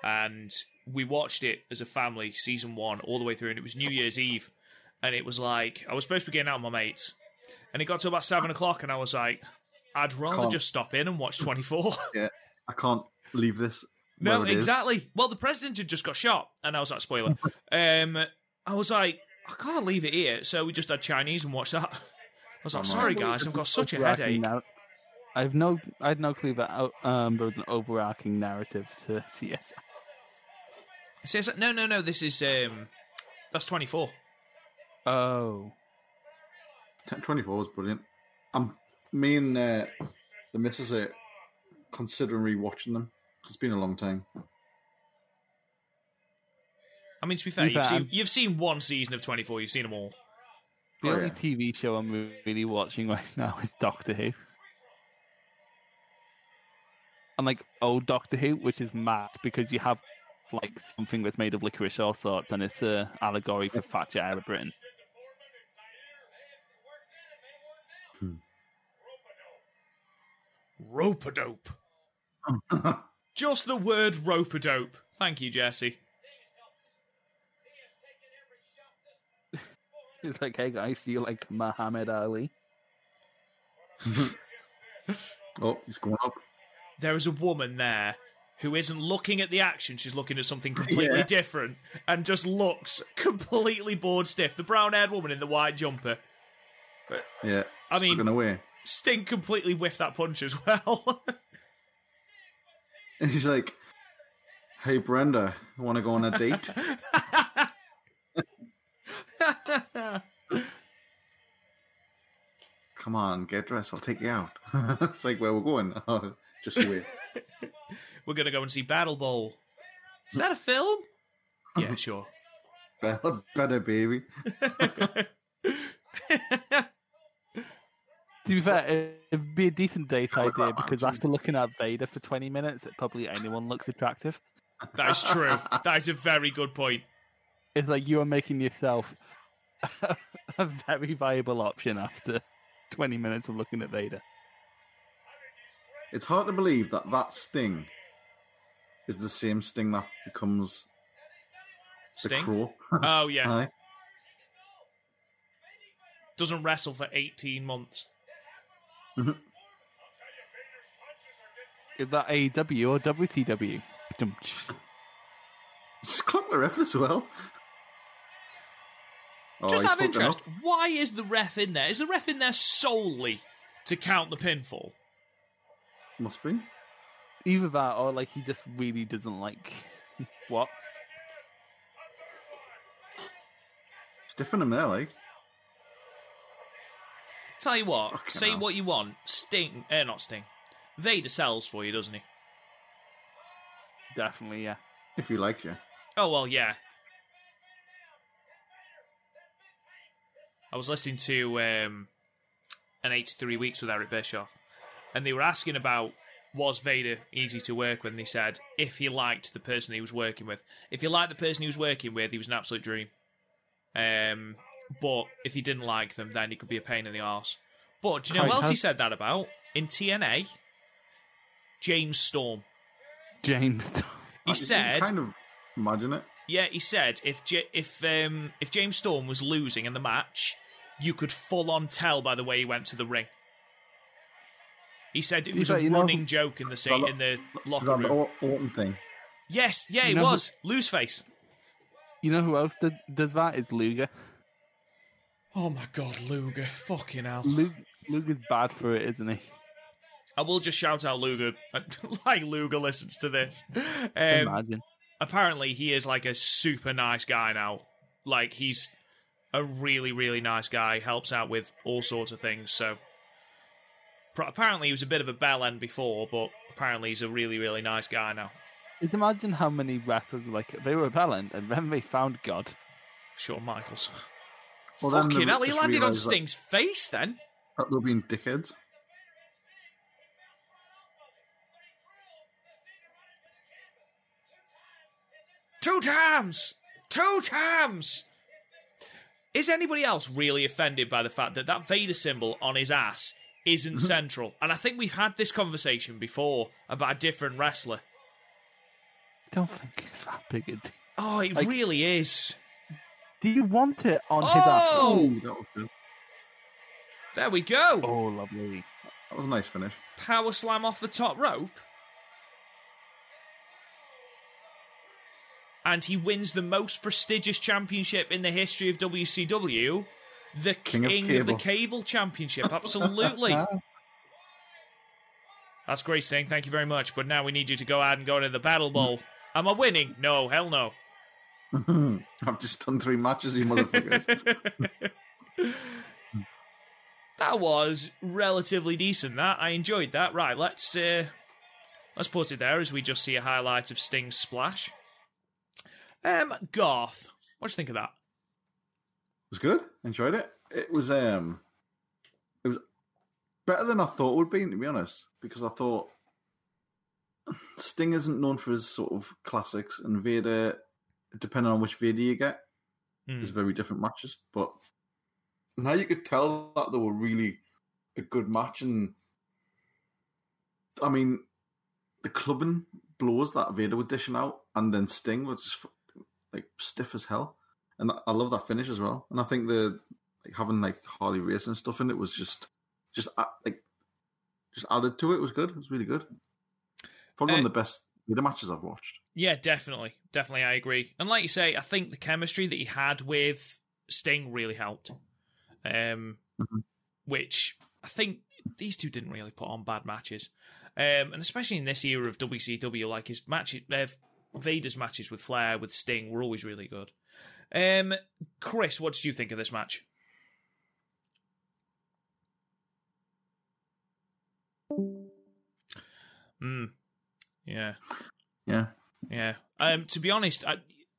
and we watched it as a family, season one, all the way through, and it was New Year's Eve, and it was like I was supposed to be getting out with my mates, and it got to about seven o'clock, and I was like, I'd rather Can't. just stop in and watch twenty four. yeah, I can't leave this. No, it is. exactly. Well, the president had just got shot, and I was like, spoiler. um, I was like, I can't leave it here, so we just had Chinese and watched that. I was like, Oh, sorry guys, I've got such a headache. nar- I have no, I had no clue that uh, um, there was an overarching narrative to CSI. Says no, no, no. This is um, that's twenty four. Oh, 24 was brilliant. I'm me and uh, the missus are considering rewatching them. It's been a long time. I mean, to be fair, you've seen, you've seen one season of twenty four. You've seen them all. the Oh, only yeah. TV show I'm really watching right now is Doctor Who. And like old Doctor Who, which is mad because you have like something that's made of licorice all sorts, and it's a allegory for Thatcher era Britain. Hmm. Rope-a-dope. Just the word rope-a-dope. Thank you, Jesse. It's like, hey guys, do you like Muhammad Ali? oh, he's going up. There is a woman there who isn't looking at the action; she's looking at something completely Yeah. different, and just looks completely bored stiff. The brown-haired woman in the white jumper. Yeah. I mean- away. Sting completely whiffed that punch as well. And he's like, "Hey, Brenda, want to go on a date?" Come on, get dressed. I'll take you out. it's like where we're going. Oh, just wait. We're gonna go and see Battle Bowl. Is that a film? Yeah, sure. better, better, baby. To be fair, it'd be a decent date Oh, idea God, because Jesus. after looking at Vader for 20 minutes, it probably anyone looks attractive. That is true. That is a very good point. It's like you are making yourself a very viable option after 20 minutes of looking at Vader. It's hard to believe that that sting is the same sting that becomes the Sting? crow. Oh yeah. Aye. Doesn't wrestle for 18 months. Mm-hmm. Is that AEW or WCW? Dum-tsh. Just clock the ref as well. Oh, Just he's out of interest, why is the ref in there? Is the ref in there solely to count the pinfall? Must be. Either that or like he just really doesn't like what? Stiffen him there, like. Tell you what, Fucking say hell. what you want. Sting, eh, not Sting. Vader sells for you, doesn't he? Definitely, yeah. If he likes you. Oh well, yeah. I was listening to um, an 83 Weeks with Eric Bischoff, and they were asking about was Vader easy to work with, and they said if he liked the person he was working with. If he liked the person he was working with, he was an absolute dream. Um, but if he didn't like them, then he could be a pain in the arse. But do you know what else he said that about? In TNA, James Storm. James. Storm. He I- said kind of imagine it. yeah, he said if J- if um, if James Storm was losing in the match, you could full on tell by the way he went to the ring. He said it was a you know- running joke in the sa- Well, in the locker room. Or- Orton thing. Yes, yeah, You it know who- was lose face. You know who else did, does that? Is Luger. Oh my god, Luger, fucking hell! Lu- Luger's bad for it, isn't he? I will just shout out Luger, like Luger listens to this. Um, Imagine. apparently he is like a super nice guy now. Like he's a really, really nice guy. Helps out with all sorts of things. So Pro- apparently, he was a bit of a bell end before, but apparently, he's a really, really nice guy now. Just imagine how many wrestlers like they were a bell end and then they found God. Shawn Michaels. Well, then Fucking they hell, he landed on realised that- Sting's face then. That they're being dickheads. Two times! Two times! Is anybody else really offended by the fact that that Vader symbol on his ass isn't mm-hmm. central? And I think we've had this conversation before about a different wrestler. I don't think it's that big a deal. Oh, it Like- really is. Do you want it on his ass? Oh! Ooh, that was good. There we go. Oh, lovely. That was a nice finish. Power slam off the top rope. And he wins the most prestigious championship in the history of WCW, the King, King of of, the Cable. Championship. Absolutely. That's great, Sting. Thank you very much. But now we need you to go out and go into the Battle Bowl. Am I winning? No, hell no. I've just done three matches, you motherfuckers. that was relatively decent. That I enjoyed that. Right, let's uh, let's put it there as we just see a highlight of Sting's splash. Um, Garth, what do you think of that? It was good. Enjoyed it. It was um, it was better than I thought it would be. To be honest, because I thought Sting isn't known for his sort of classics, and Vader, depending on which Vader you get, Hmm. is very different matches. But now you could tell that they were really a good match, and I mean, the clubbing blows that Vader was dishing out, and then Sting was just like stiff as hell. And I love that finish as well. And I think the like having like Harley Race and stuff in it was just just like just added to it. It was good. It was really good. Probably one Uh, of the best Vader matches I've watched. Yeah, definitely, definitely, I agree. And like you say, I think the chemistry that he had with Sting really helped. Um, Mhm. which I think these two didn't really put on bad matches. Um, and especially in this era of WCW, like his matches, uh, Vader's matches with Flair, with Sting, were always really good. Um, Chris, what did you think of this match? Hmm. Yeah. Yeah. Yeah. Um, to be honest, I,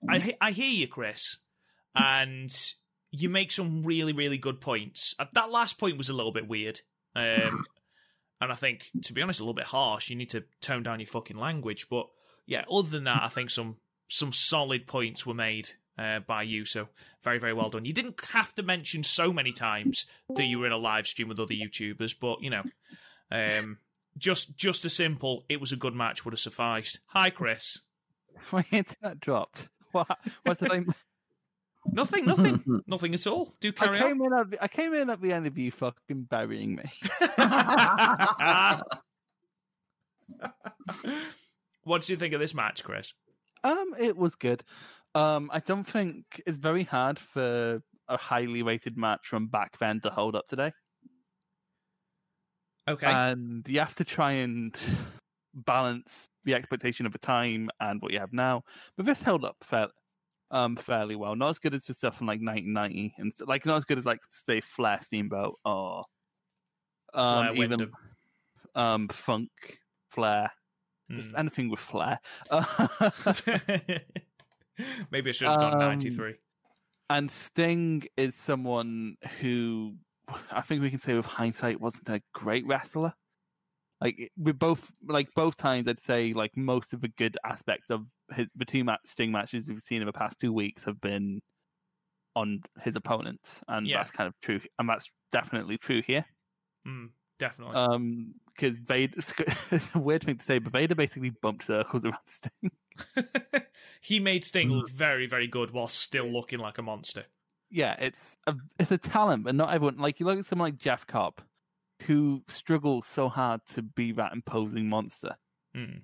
I I hear you, Chris, and you make some really really good points. Uh, That last point was a little bit weird, um, and I think, to be honest, a little bit harsh. You need to tone down your fucking language. But yeah, other than that, I think some some solid points were made uh, by you. So very very well done. You didn't have to mention so many times that you were in a live stream with other YouTubers, but you know. Um, just, just a simple. It was a good match. Would have sufficed. Hi, Chris. My internet dropped. What? What did I? Nothing, nothing, nothing at all. Do I carry on. in at the, I came in at the end of you fucking burying me. what did you think of this match, Chris? Um, it was good. Um, I don't think it's very hard for a highly rated match from back then to hold up today. Okay. and you have to try and balance the expectation of the time and what you have now. But this held up fair, um, fairly well. Not as good as the stuff from like 1990 and st- like not as good as like say Flair Steamboat or um, Flair even um, Funk Flair. Just Hmm. anything with Flair. Maybe I should have gone Um, 93. and Sting is someone who I think we can say with hindsight wasn't a great wrestler. Like with both, like both times, I'd say like most of the good aspects of his the two match Sting matches we've seen in the past two weeks have been on his opponent, and Yeah. that's kind of true, and that's definitely true here. Hmm, definitely. Um, because Vader, it's a weird thing to say, but Vader basically bumped circles around Sting. he made Sting Mm. look very, very good while still looking like a monster. yeah, it's a it's a talent, but not everyone. Like you look at someone like Jeff Cobb, who struggles so hard to be that imposing monster, Hmm.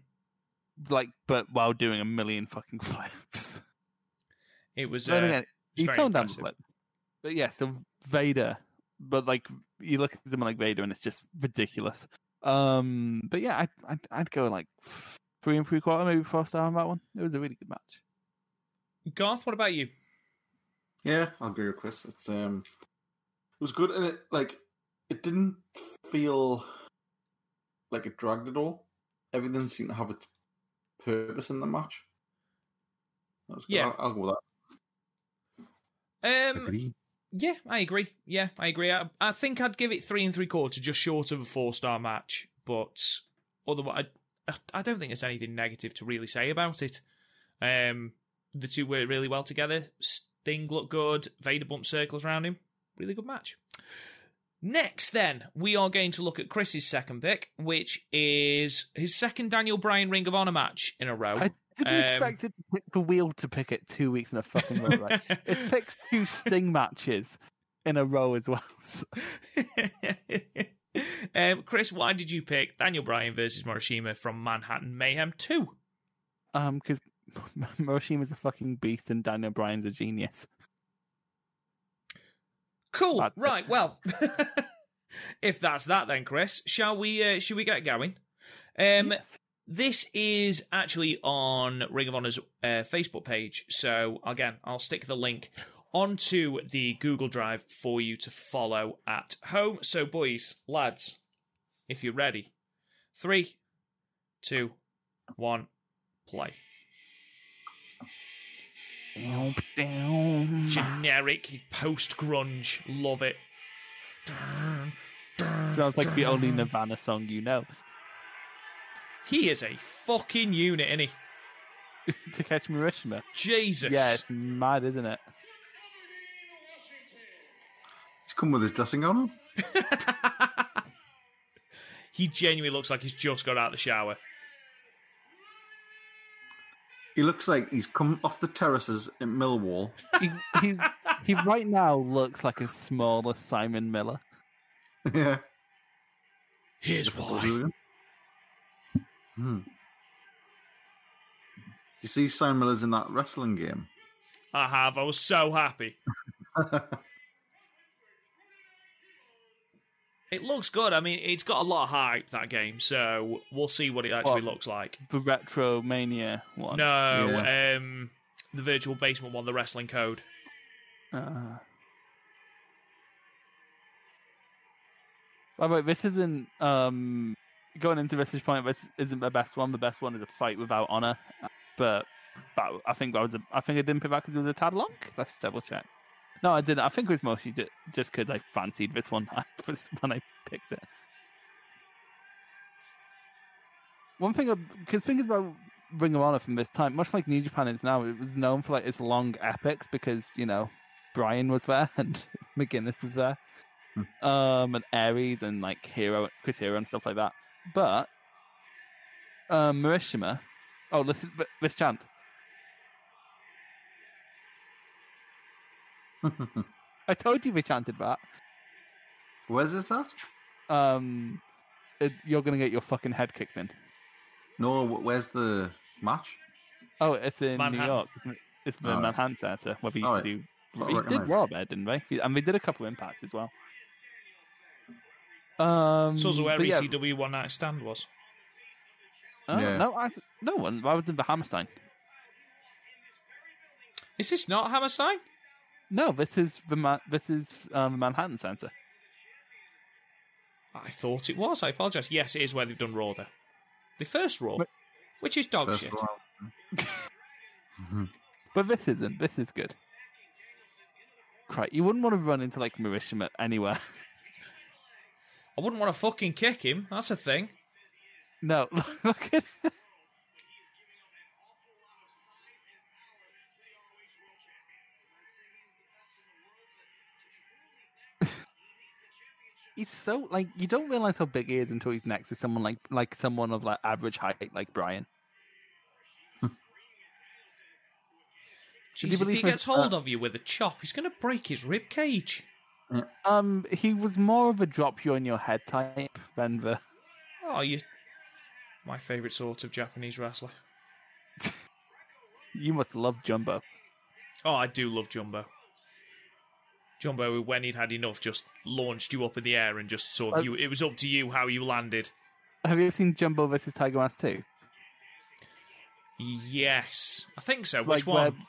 like but while doing a million fucking flips. It was. But Uh, again, it's he very toned down the impressive. flip. But yeah, so Vader, but like you look at someone like Vader, and it's just ridiculous. Um, but yeah, I'd I'd, I'd go like three and three quarter, maybe four star on that one. It was a really good match. Garth, what about you? Yeah, I'll agree with Chris. It's um, it was good, and it like it didn't feel like it dragged it all. Everything seemed to have its purpose in the match. That was good. Yeah. I'll, I'll go with that. Um, that. Yeah, I agree. Yeah, I agree. I, I think I'd give it three and three quarters, just short of a four star match. But otherwise, I, I don't think there's anything negative to really say about it. Um, the two worked really well together. Sting looked good. Vader bumped circles around him. Really good match. Next, then, we are going to look at Chris's second pick, which is his second Daniel Bryan Ring of Honor match in a row. I didn't Um, expect it to pick the wheel to pick it two weeks in a fucking row. Right? it picks two Sting matches in a row as well. So- um, Chris, why did you pick Daniel Bryan versus Morishima from Manhattan Mayhem 2? Um, because Morishima's a fucking beast and Daniel Bryan's a genius. Cool. Right. Well, if that's that, then Chris, shall we? Uh, shall we get going? Um, Yes. This is actually on Ring of Honor's uh, Facebook page. So again, I'll stick the link onto the Google Drive for you to follow at home. So, boys, lads, if you're ready, three, two, one, play. Generic post grunge, love it. Sounds like the only Nirvana song you know. He is a fucking unit, isn't he? to catch Morishima. Jesus. Yeah, it's mad, isn't it? He's come with his dressing gown on. he genuinely looks like he's just got out of the shower. He looks like he's come off the terraces in Millwall. He, he, he right now looks like a smaller Simon Miller. yeah. Here's why. Hmm. You see Simon Miller's in that wrestling game? I have. I was so happy. It looks good. I mean, it's got a lot of hype, that game, so we'll see what it actually What? looks like. The Retro Mania one. No, Yeah. um, the virtual basement one, the wrestling code. Uh, by the way, this isn't um going into this point. This isn't the best one. The best one is a fight without honor. But, but I think I was. A, I think I didn't pick that because it was a tad long. Let's double check. No, I didn't. I think it was mostly ju- just because I fancied this one when I picked it. One thing, because things about Ring of Honor from this time, much like New Japan is now, it was known for like its long epics because you know Bryan was there and McGuinness was there, um, and Aries and like Hero, Chris Hero and stuff like that. But um, Morishima, oh, listen, but this chant. I told you we chanted that. Where's this at? Um, it, you're gonna get your fucking head kicked in. No, where's the match? Oh, it's in New Manhattan. York. It's the Oh. Manhattan Center where we used Oh, to do. Well, We did recognised. Raw there, didn't we? And we did a couple of impacts as well. Um, So also where but yeah, ECW One Night Stand was. oh, Yeah. no, I, no one. I was in the Hammerstein. Is this not Hammerstein? No, this is the Ma- this is um, the Manhattan Center. I thought it was. I apologise. Yes, it is where they've done Raw there. The first Raw, But- which is dog shit. Mhm. But this isn't. This is good. Right, you wouldn't want to run into like Morishima anywhere. I wouldn't want to fucking kick him. That's a thing. no, look at He's so like you don't realize how big he is until he's next to someone like like someone of like average height like Bryan. Jeez, if he gets hold Uh, of you with a chop, he's going to break his rib cage. Um, he was more of a drop you on your head type than the. Oh, you. My favourite sort of Japanese wrestler. You must love Jumbo. Oh, I do love Jumbo. Jumbo, when he'd had enough, just launched you up in the air and just sort of Uh, you. It was up to you how you landed. Have you ever seen Jumbo versus Tiger Mask 2? Yes, I think so. Which Like, where- one?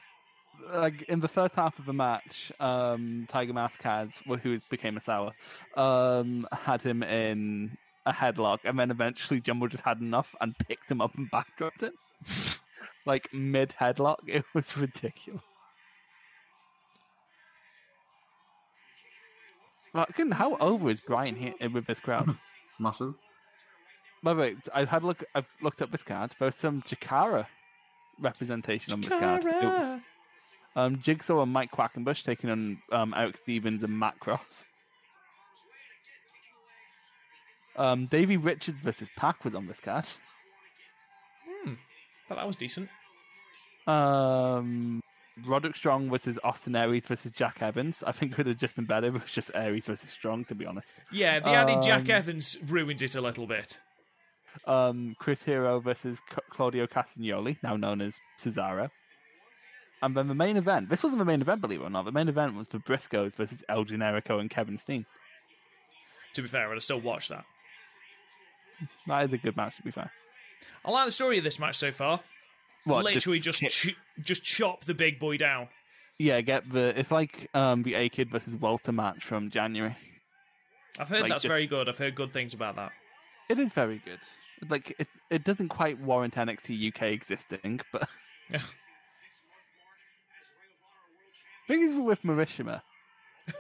Like in the first half of the match, um, Tiger Mask has, who became Misawa, um, had him in a headlock, and then eventually Jumbo just had enough and picked him up and backdropped him. like mid headlock. It was ridiculous. Fucking how over is Brian here with this crowd? Massive. By the way, I had a look. I've looked up this card. There's some Chikara representation on this card. It- um, Jigsaw and Mike Quackenbush taking on um, Erick Stevens and Matt Cross. Um, Davey Richards versus Pac was on this card. Hmm. But that was decent. Um, Roderick Strong versus Austin Aries versus Jack Evans. I think it would have just been better if it was just Aries versus Strong, to be honest. Yeah, the added Jack Um, Evans ruins it a little bit. Um, Chris Hero versus C- Claudio Castagnoli, now known as Cesaro. And then the main event. This wasn't the main event, believe it or not. The main event was the Briscoes versus El Generico and Kevin Steen. To be fair, I'd have still watched that. That is a good match, to be fair. I like the story of this match so far. What, Literally just kick- ch- just chop the big boy down. yeah, get the. It's like um the A Kid versus Walter match from January. I've heard Like, that's just- very good. I've heard good things about that. It is very good. Like it, it doesn't quite warrant NXT UK existing, but Yeah. thing is with Morishima.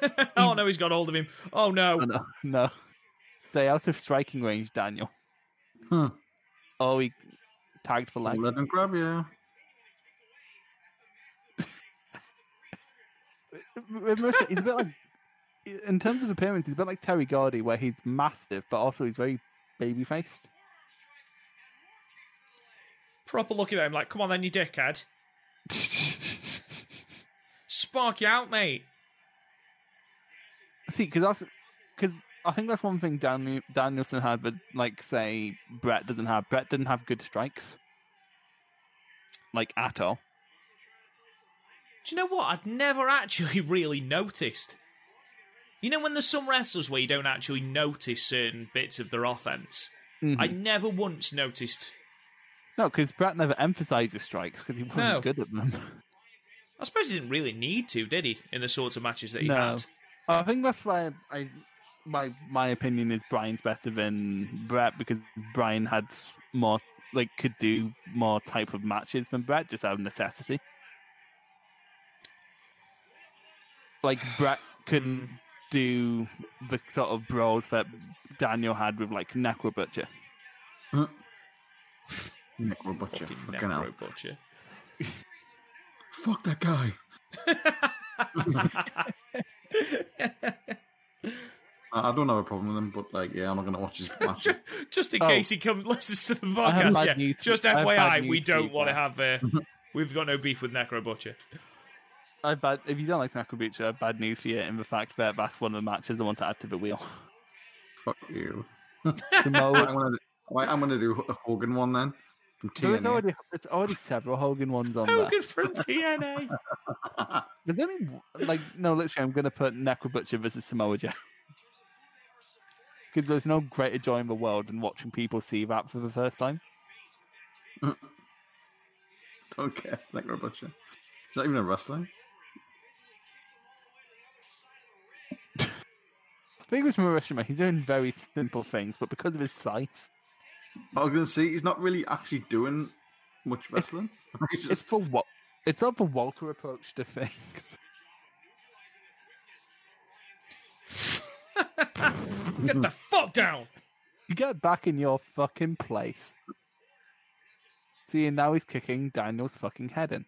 oh no, he's got hold of him. Oh no. Oh, no, no, stay out of striking range, Daniel. Huh. Oh, he tagged for leg. Let him grab you. With Marisha, he's a bit like, in terms of appearance, he's a bit like Terry Gordy, where he's massive, but also he's very baby faced. Proper looking at him like, come on then, you dickhead. Spark you out, mate. See, because that's because I think that's one thing Dan, Danielson had, but like say Bret doesn't have. Bret didn't have good strikes, like at all. Do you know what? I'd never actually really noticed. You know when there's some wrestlers where you don't actually notice certain bits of their offense? Mhm. I never once noticed. No, because Bret never emphasized his strikes because he wasn't No. good at them. I suppose he didn't really need to, did he? In the sorts of matches that he No. had. I think that's why I my my opinion is Bryan's better than Bret because Bryan had more like could do more type of matches than Bret just out of necessity. Like Bret couldn't hmm. do the sort of brawls that Daniel had with like Necro Butcher. Necro Butcher. Fucking Fucking. Necro Butcher. Fuck that guy. I I don't have a problem with him, but like, yeah, I'm not going to watch his matches. Just in Oh. case he comes listens to the I podcast, yeah. news- Just I FYI, we don't want to have. Uh, we've got no beef with Necro Butcher. I bad if you don't like Necro Butcher, I have bad news for you in the fact that that's one of the matches I want to add to the wheel. Fuck you. Samoa, I'm gonna, I'm gonna do a Hogan one then from There's already, it's already several Hogan ones on there. Hogan from TNA. There's only like no, literally, I'm gonna put Necro Butcher versus Samoa Joe. Because there's no greater joy in the world than watching people see that for the first time. Don't care. Necro Butcher. Is that even a wrestler? The thing with Morishima, he's doing very simple things, but because of his size, I was gonna say he's not really actually doing much wrestling. It's just for what it's not the Walter approach to things. Get the fuck down. You get back in your fucking place. See, and now he's kicking Daniel's fucking head in.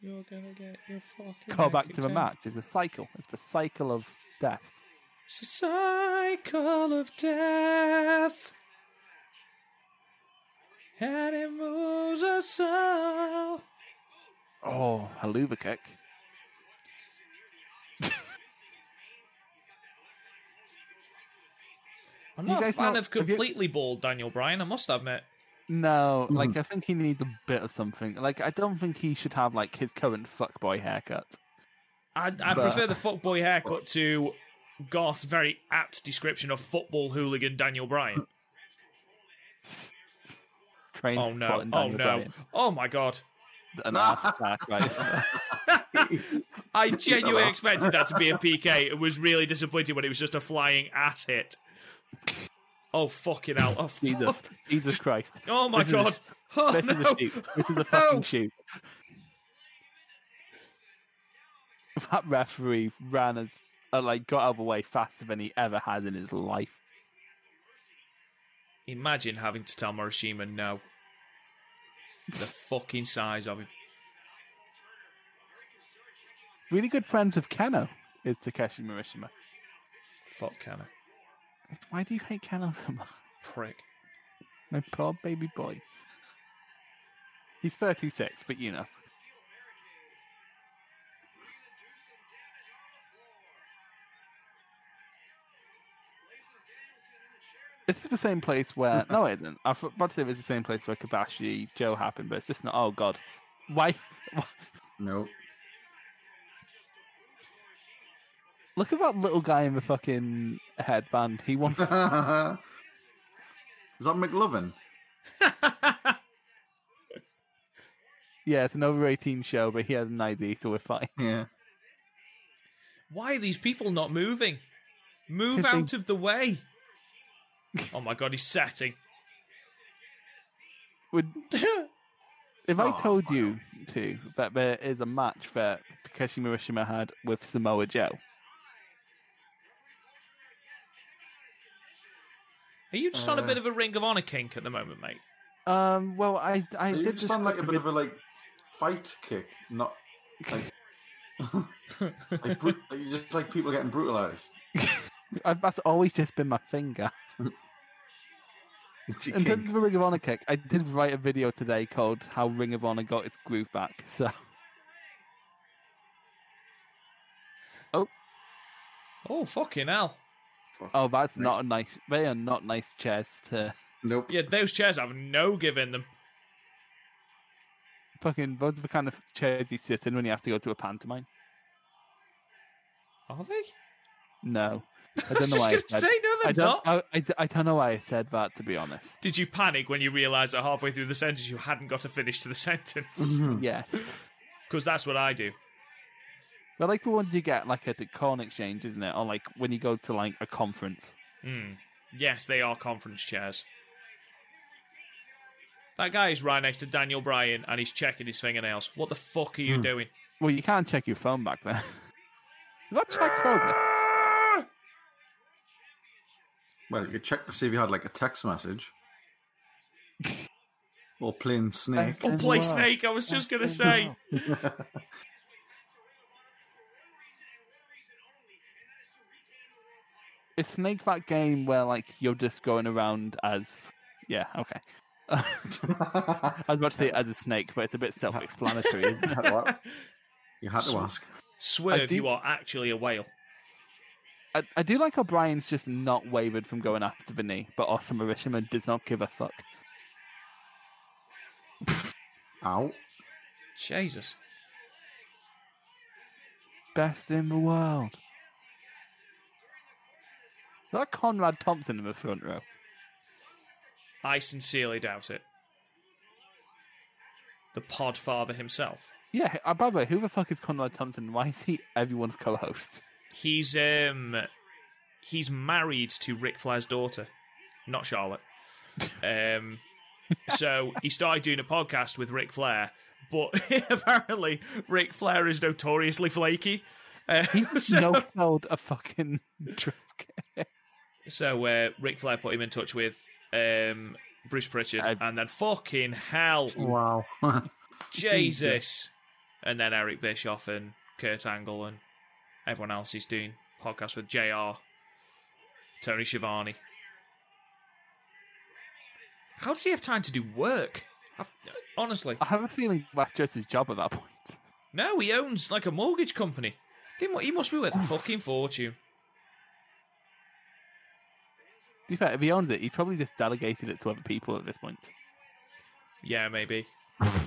You're gonna get your fucking. Call back to the match. It's a cycle. It's the cycle of death. It's a cycle of death. And it moves us all. Oh, haluva kick. I'm not a fan know- of have you- completely bald Daniel Bryan, I must admit. No, Mhm. like I think he needs a bit of something. Like I don't think he should have like his current fuckboy haircut. I, I But- prefer the fuckboy haircut to Garth's very apt description of football hooligan Daniel Bryan. Trains Oh no! Oh no! Bryan. Oh my god! An attack, right? I genuinely expected that to be a PK. It was really disappointed when it was just a flying ass hit. Oh fucking hell! Oh, Jesus, fuck. Jesus Christ! oh my This is a- god! Oh this no! is a shoot. This is a fucking No. shoot. That referee ran as like got out of the way faster than he ever has in his life. Imagine having to tell Morishima no. The fucking size of him. Really good friends of Keno is Takeshi Morishima. Fuck Kenna. Why do you hate Keno so much? Prick. My poor baby boy. He's 36, but you know. This is the same place where no, it isn't. I was about to say it's the same place where Kobashi Joe happened, but it's just not. Oh God, why? why- No. Look at that little guy in the fucking headband. He wants. Is that McLovin? yeah, it's an over eighteen show, but he has an ID, so we're fine. Yeah. Why are these people not moving? Move 'Cause they- out of the way. Oh my god, he's setting. Would if I Oh, told you to that there is a match that Takeshi Morishima had with Samoa Joe, Are you just on a Uh. bit of a Ring of Honor kink at the moment, mate? um, well, I I So you did just sound like a click bit of a like fight kick, not like like, bru- like you just like people getting brutalized. I, that's always just been my finger. It's In terms kink. of a Ring of Honor kick, I did write a video today called "How Ring of Honor Got Its Groove Back." So Oh oh, fucking hell! Oh, that's Nice. not a nice. They are not nice chairs to Nope. Yeah, those chairs have no give in them. fucking. Those are the kind of chairs you sit in when you have to go to a pantomime. Are they? No, I don't know why. I said, say no, I don't. I, I, I don't know why I said that. To be honest, Did you panic when you realised that halfway through the sentence you hadn't got a finish to the sentence? Mhm. yeah. Because that's what I do. They're like the ones you get like at the corn exchange, isn't it? Or like when you go to like a conference. Hmm. Yes, they are conference chairs. That guy is right next to Daniel Bryan and he's checking his fingernails. What the fuck are you Hmm. doing? Well, you can't check your phone back then. Is that Chad Kroeger? Well, you could check to see if you had like a text message or playing snake. Oh, As play well. Snake, I was just going to say. well. Is Snake that game where like you're just going around as yeah okay. I was about to say as a snake, but it's a bit self-explanatory, isn't it? Well, you had to ask. Swerve, do- you are actually a whale. I, I do like how Bryan's just not wavered from going after the knee, but Awesome Morishima does not give a fuck. Ow. Jesus. Best in the world. Is that Conrad Thompson in the front row? I sincerely doubt it. The Podfather himself. Yeah, uh, by the way, who the fuck is Conrad Thompson? Why is he everyone's co-host? He's um he's married to Ric Flair's daughter, not Charlotte. Um so he started doing a podcast with Ric Flair, but apparently Ric Flair is notoriously flaky. Uh, He so no sold a fucking drop kick. so uh, Ric Flair put him in touch with um Bruce Pritchard, I- and then fucking hell, Wow. Jesus, and then Eric Bischoff and Kurt Angle and everyone else is doing podcasts with Jr. Tony Schiavone. How does he have time to do work? I've, honestly, I have a feeling that's just his job at that point. no. He owns like a mortgage company. He He must be worth a fucking fortune. To be fair, if he owns it, he probably just delegated it to other people at this point. Yeah, maybe.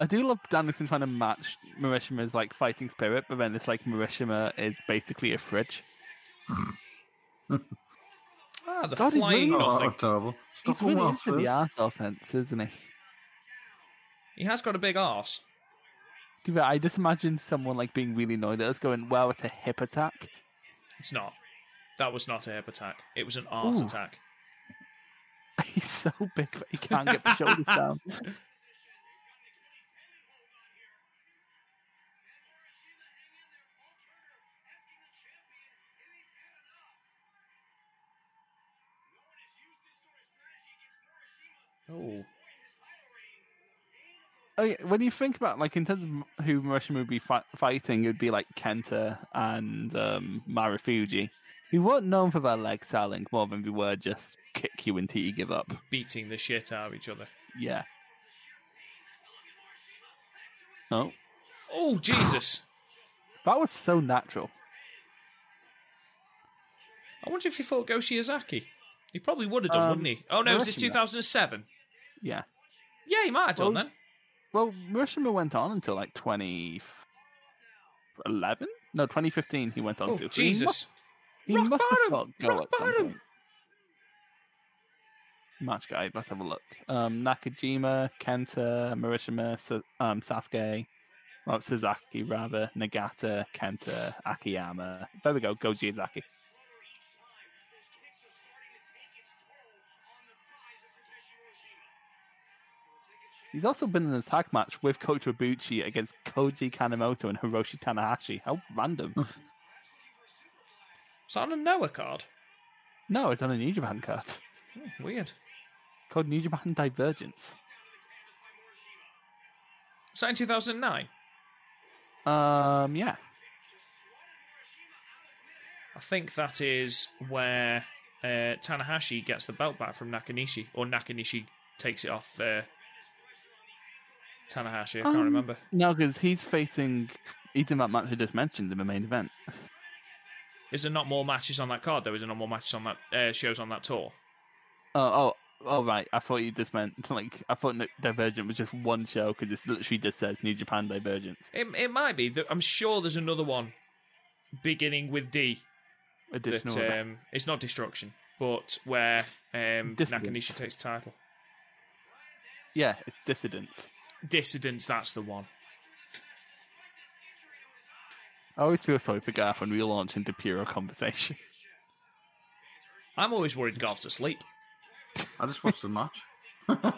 I do love Danielson trying to match Morishima's like fighting spirit, but then it's like Morishima is basically a fridge. Ah, the God, he's flying really- oh, nothing. terrible. Stop He's really him into the arse offense, isn't he? He has got a big arse. To I just imagine someone like being really annoyed at us going, "Well, it's a hip attack." It's not. That was not a hip attack. It was an arse Ooh. attack. He's so big that he can't get the shoulders down. Oh. Oh, yeah, when you think about like in terms of who Morishima would be fi- fighting, it would be like Kenta and um, Marufuji, who weren't known for their leg selling more than they were just kick you until you give up. Beating the shit out of each other. Yeah. Oh, Oh, Jesus. that was so natural. I wonder if he fought Go Shiozaki. He probably would have done, Um, wouldn't he? Oh, no, is this Morishima. 2007? Yeah. Yeah, he might have done Well, then. Well, Morishima went on until like 2011? No, 2015 he went on Oh, to. He Jesus. must, he must have fought Go Rock at some point. Match guide, let's have a look. Um, Nakajima, Kenta, Morishima, Sa- um, Sasuke, well, Suzaki rather, Nagata, Kenta, Akiyama. There we go, Go Shiozaki. He's also been in an attack match with Kota Ibushi against Koji Kanemoto and Hiroshi Tanahashi. How random. Is that on a Noah card? no, it's on a New Japan card. Hmm, weird. Called New Japan Divergence. Was that in 2009? Um, yeah. I think that is where uh, Tanahashi gets the belt back from Nakanishi, or Nakanishi takes it off uh, Tanahashi. I can't Um, remember. No, because he's facing. He's in that match I just mentioned in the main event. Is there not more matches on that card, though? Is there not more matches on that uh, shows on that tour? Oh, oh, oh, right. I thought you just meant like I thought Divergent was just one show because it literally just says New Japan Divergence. It, it might be. I'm sure there's another one beginning with D. Additional. That um, it's not destruction, but where um, Dissidence. Nakanishi takes title. yeah, it's Dissidence. Dissidence. That's the one. I always feel sorry for Garth when we launch into pure conversation. I'm always worried Garth's asleep. I just watched the match.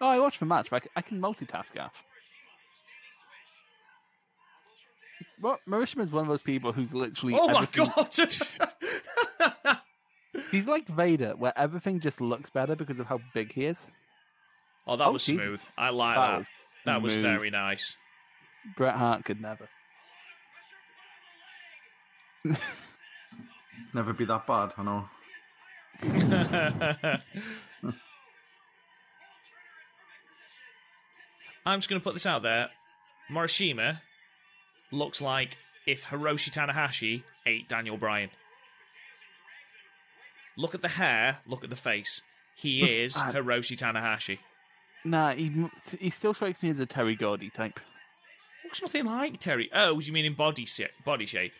Oh, I watched the match, but I can multitask, Garth. Well, Morishima is one of those people who's literally. Oh my god! He's like Vader, where everything just looks better because of how big he is. Oh, that Oh, was Jesus. smooth. I like That that. was That was very nice. Bret Hart could never. Never be that bad, I know. I'm just going to put this out there. Morishima looks like if Hiroshi Tanahashi ate Daniel Bryan. Look at the hair, look at the face. He is Hiroshi Tanahashi. Nah, he he still strikes me as a Terry Gordy type. Looks nothing like Terry. Oh, you mean in body si- body shape?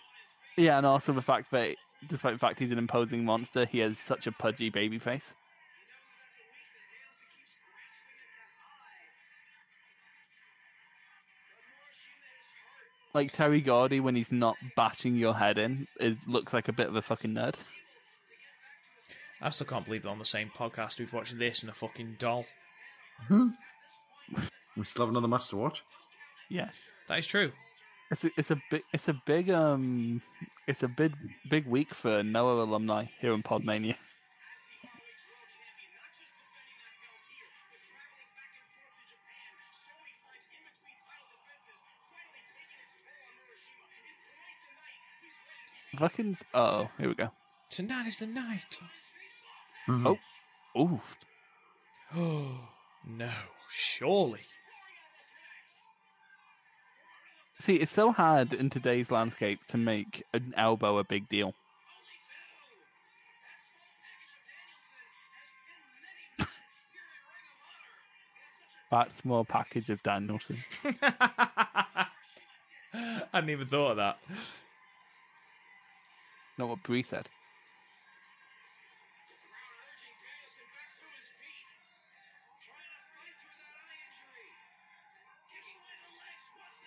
Yeah, and also the fact that, despite the fact he's an imposing monster, he has such a pudgy baby face. Like Terry Gordy, when he's not bashing your head in, is looks like a bit of a fucking nerd. I still can't believe they're on the same podcast. We've watched this and a fucking doll. We still have another match to watch. Yes, That is true. it's a, it's a big it's a big um it's a big big week for Noah alumni here in Podmania. Fucking oh, here we go. Tonight is the night. Oh, ooh, Oh no, surely. see, it's so hard in today's landscape to make an elbow a big deal. That small package of Danielson. I hadn't even thought of that. Not what Brie said.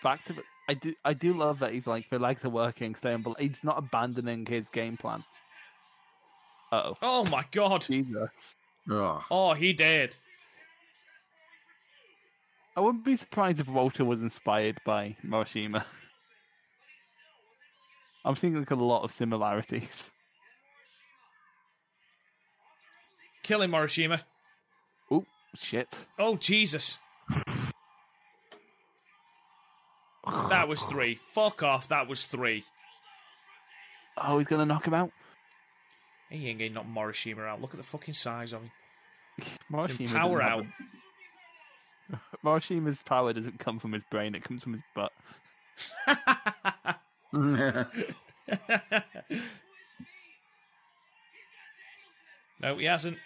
Back to I do I do love that he's like the legs are working, staying, but he's not abandoning his game plan. Uh oh, Oh my god. Jesus! Ugh. Oh, he did. I wouldn't be surprised if Walter was inspired by Morishima. I'm seeing like a lot of similarities. Killing Morishima. Oh shit! Oh, Jesus. That was three. Fuck off. That was three. Oh, he's gonna knock him out. He ain't going to knock Morishima out. Look at the fucking size of him. Morishima Power doesn't out. have a- Morishima's power doesn't come from his brain; it comes from his butt. no, he hasn't.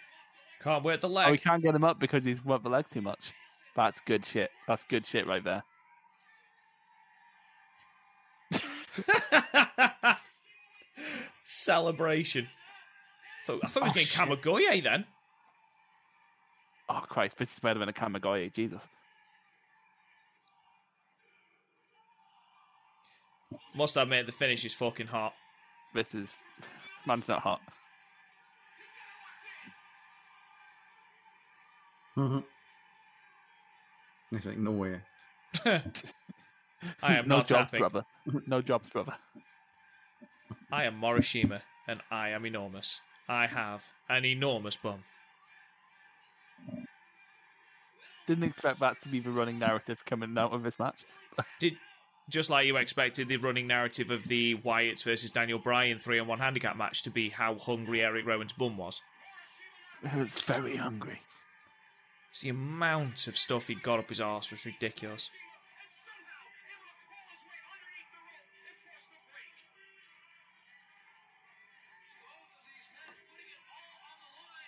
Can't work the Oh, we can't get him up because he's worked the legs too much. That's good shit. That's good shit right there. Celebration. I thought, I thought he was Oh, getting shit. Kamigoye then. Oh Christ, this is better than a Kamigoye. Jesus. Must admit, the finish is fucking hot. This is man's not hot. He's like, no way. I am no not jobs, brother. No jobs, brother. I am Morishima, and I am enormous. I have an enormous bum. Didn't expect that to be the running narrative coming out of this match. Did just like you expected the running narrative of the Wyatts versus Daniel Bryan three on one handicap match to be how hungry Eric Rowan's bum was. He was very hungry. The amount of stuff he got up his arse was ridiculous.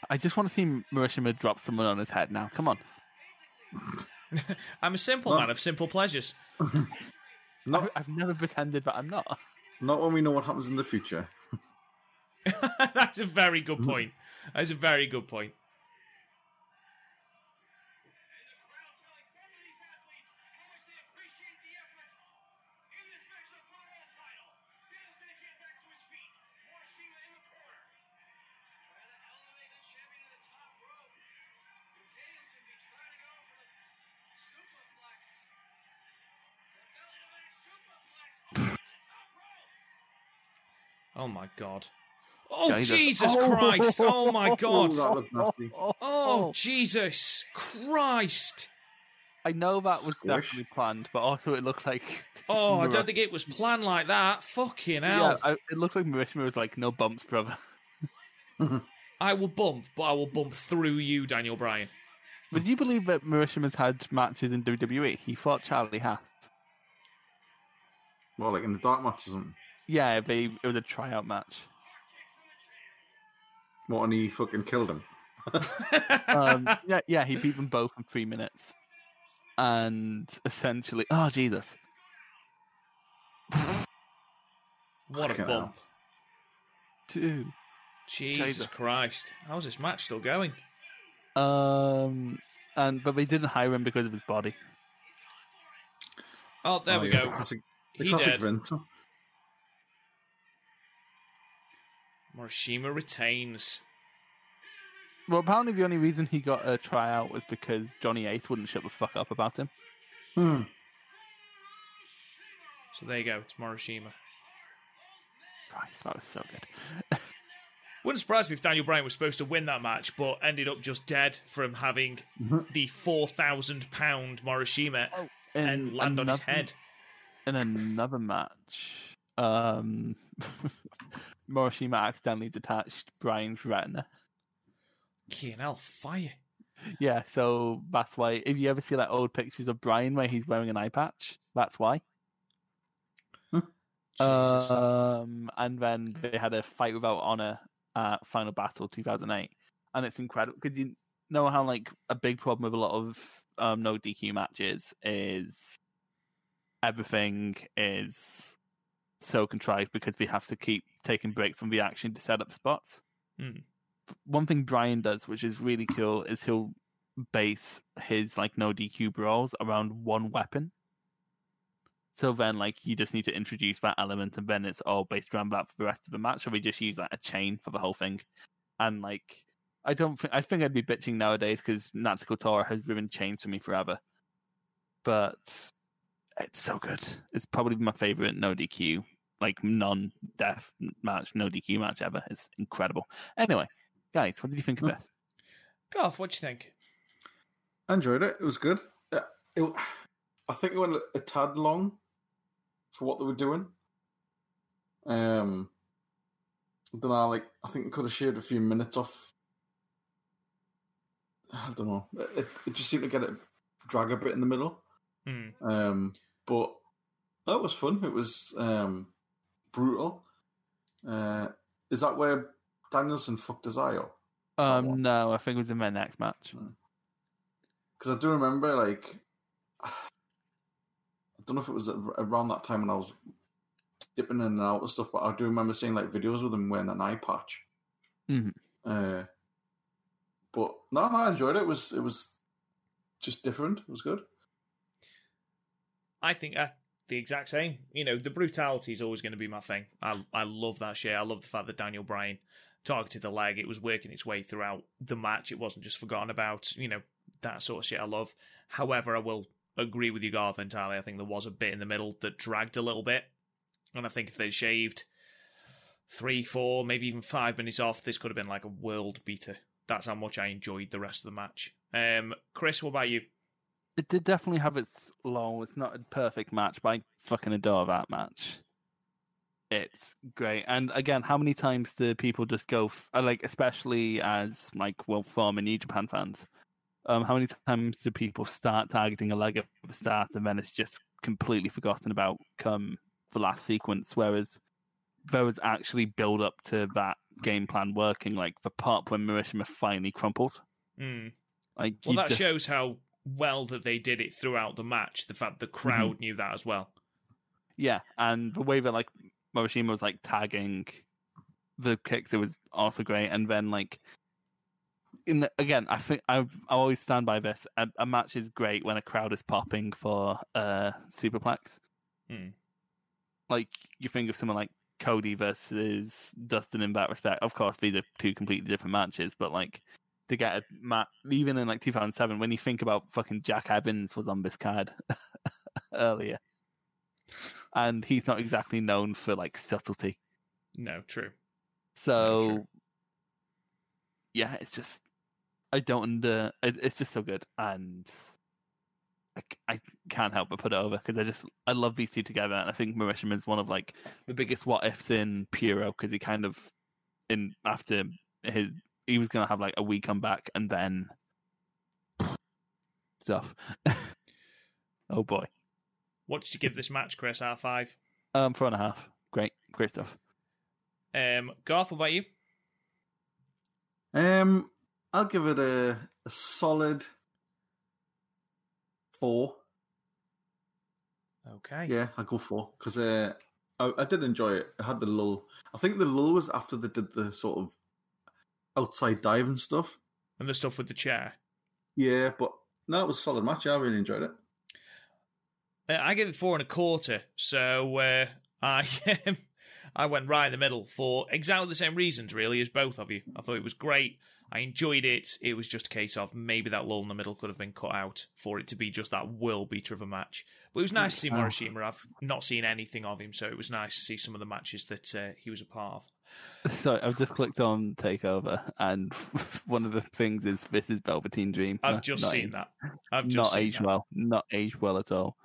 I just want to see Morishima drop someone on his head now. Come on. I'm a simple Well- man of simple pleasures. Not, I've, I've never pretended that I'm not. not when we know what happens in the future. That's a very good point. That's a very good point. Oh my god. Oh Jesus. Jesus Oh. Christ! Oh my Oh, god! that. Oh, oh Jesus Christ! I know that was Squish. definitely planned, but also it looked like. Oh, I don't think it was planned like that. Fucking hell! Yeah, I, it looked like Morishima was like, no bumps, brother. I will bump, but I will bump through you, Daniel Bryan. Would you believe that Morishima's had matches in WWE? He fought Charlie Haas. Well, like in the dark match or something. Yeah, they, it was a tryout match. What, and he fucking killed him. Um, yeah, yeah, he beat them both in three minutes, and essentially, oh Jesus, What a Fucking bump! two. Jesus Jesus. Christ! How's this match still going? Um, and but they didn't hire him because of his body. Oh, there Oh, we yeah, go. Classic, the He classic did. Vince. Morishima retains. Well, apparently the only reason he got a tryout was because Johnny Ace wouldn't shut the fuck up about him. Hmm. So there you go. It's Morishima. Christ, that was so good. Wouldn't surprise me if Daniel Bryan was supposed to win that match, but ended up just dead from having the four thousand pound Morishima In and land on his head. In another match, um, Morishima accidentally detached Brian's retina. Fucking hell, fire! Yeah, so that's why. If you ever see like old pictures of Brian where he's wearing an eye patch, that's why. Jesus. Um, and then they had a fight without honor at Final Battle 2008, and it's incredible because you know how like a big problem with a lot of um, no DQ matches is everything is so contrived because we have to keep taking breaks from the action to set up spots. Hmm. One thing Brian does, which is really cool, is he'll base his like no DQ brawls around one weapon. So then, like, you just need to introduce that element, and then it's all based around that for the rest of the match. Or we just use like a chain for the whole thing, and like, I don't think I think I'd be bitching nowadays because Natsuko Tora has driven chains for me forever. But it's so good. It's probably my favorite no DQ, like non-death match, no DQ match ever. It's incredible. Anyway, guys, what did you think of Hmm. this? Garth, what do you think? I enjoyed it. It was good. Uh, It, I think it went a tad long for what they were doing. Um, then I like. I think it could have shaved a few minutes off. I don't know. It, it just seemed to get it drag a bit in the middle. Hmm. Um, but that was fun. It was um, brutal. Uh, is that where Danielson fucked his eye up? Um, no, I think it was in their next match. Because I do remember, like, I don't know if it was around that time when I was dipping in and out of stuff, but I do remember seeing like videos with him wearing an eye patch. Mhm. Uh, but no, no, I enjoyed it. It was it was just different. It was good. I think uh, the exact same. You know, the brutality is always going to be my thing. I I love that shit. I love the fact that Daniel Bryan targeted the leg. It was working its way throughout the match. It wasn't just forgotten about. You know, that sort of shit I love. However, I will agree with you, Garth, entirely. I think there was a bit in the middle that dragged a little bit. And I think if they'd shaved three, four, maybe even five minutes off, this could have been like a world beater. That's how much I enjoyed the rest of the match. Um, Chris, what about you? It did definitely have its low. It's not a perfect match, but I fucking adore that match. It's great. And again, how many times do people just go, f- uh, like, especially as, like, well, former New Japan fans, um, how many times do people start targeting a leg at the start and then it's just completely forgotten about come the last sequence? Whereas there was actually build up to that game plan working, like the part when Morishima finally crumpled. Hmm. Like, Well, that just- shows how well that they did it throughout the match. The fact the crowd Mm-hmm. knew that as well. Yeah, and the way that like Morishima was like tagging the kicks, it was also great. And then like in the, again, I think I I always stand by this. A, a match is great when a crowd is popping for uh superplex. Hmm. Like you think of someone like Cody versus Dustin in that respect. Of course, these are two completely different matches, but like to get a match, even in like 2007, when you think about fucking Jack Evans was on this card earlier, and he's not exactly known for like subtlety. No, true. So, true. yeah, it's just I don't under. It, it's just so good, and I, I can't help but put it over because I just I love these two together, and I think Marisham is one of like the biggest what ifs in Puro because he kind of in after his he was gonna have like a wee comeback and then stuff. oh boy, What did you give this match, Chris? R five. um, four and a half. Great, great stuff. Um, Garth, what about you? Um, I'll give it a, a solid four. Okay. Yeah, I'll go four because uh, I, I did enjoy it. I had the lull. I think the lull was after they did the sort of outside dive and stuff. And the stuff with the chair. Yeah, but no, it was a solid match. I really enjoyed it. Uh, I gave it four and a quarter. So uh, I um, I went right in the middle for exactly the same reasons, really, as both of you. I thought it was great. I enjoyed it. It was just a case of maybe that lull in the middle could have been cut out for it to be just that world beater of a match. But it was nice to see Wow. Morishima. I've not seen anything of him, so it was nice to see some of the matches that uh, he was a part of. Sorry, I've just clicked on Takeover, and one of the things is this is Velveteen Dream. I've just not seen aged- that. I've just Not seen aged that. well. Not aged well at all.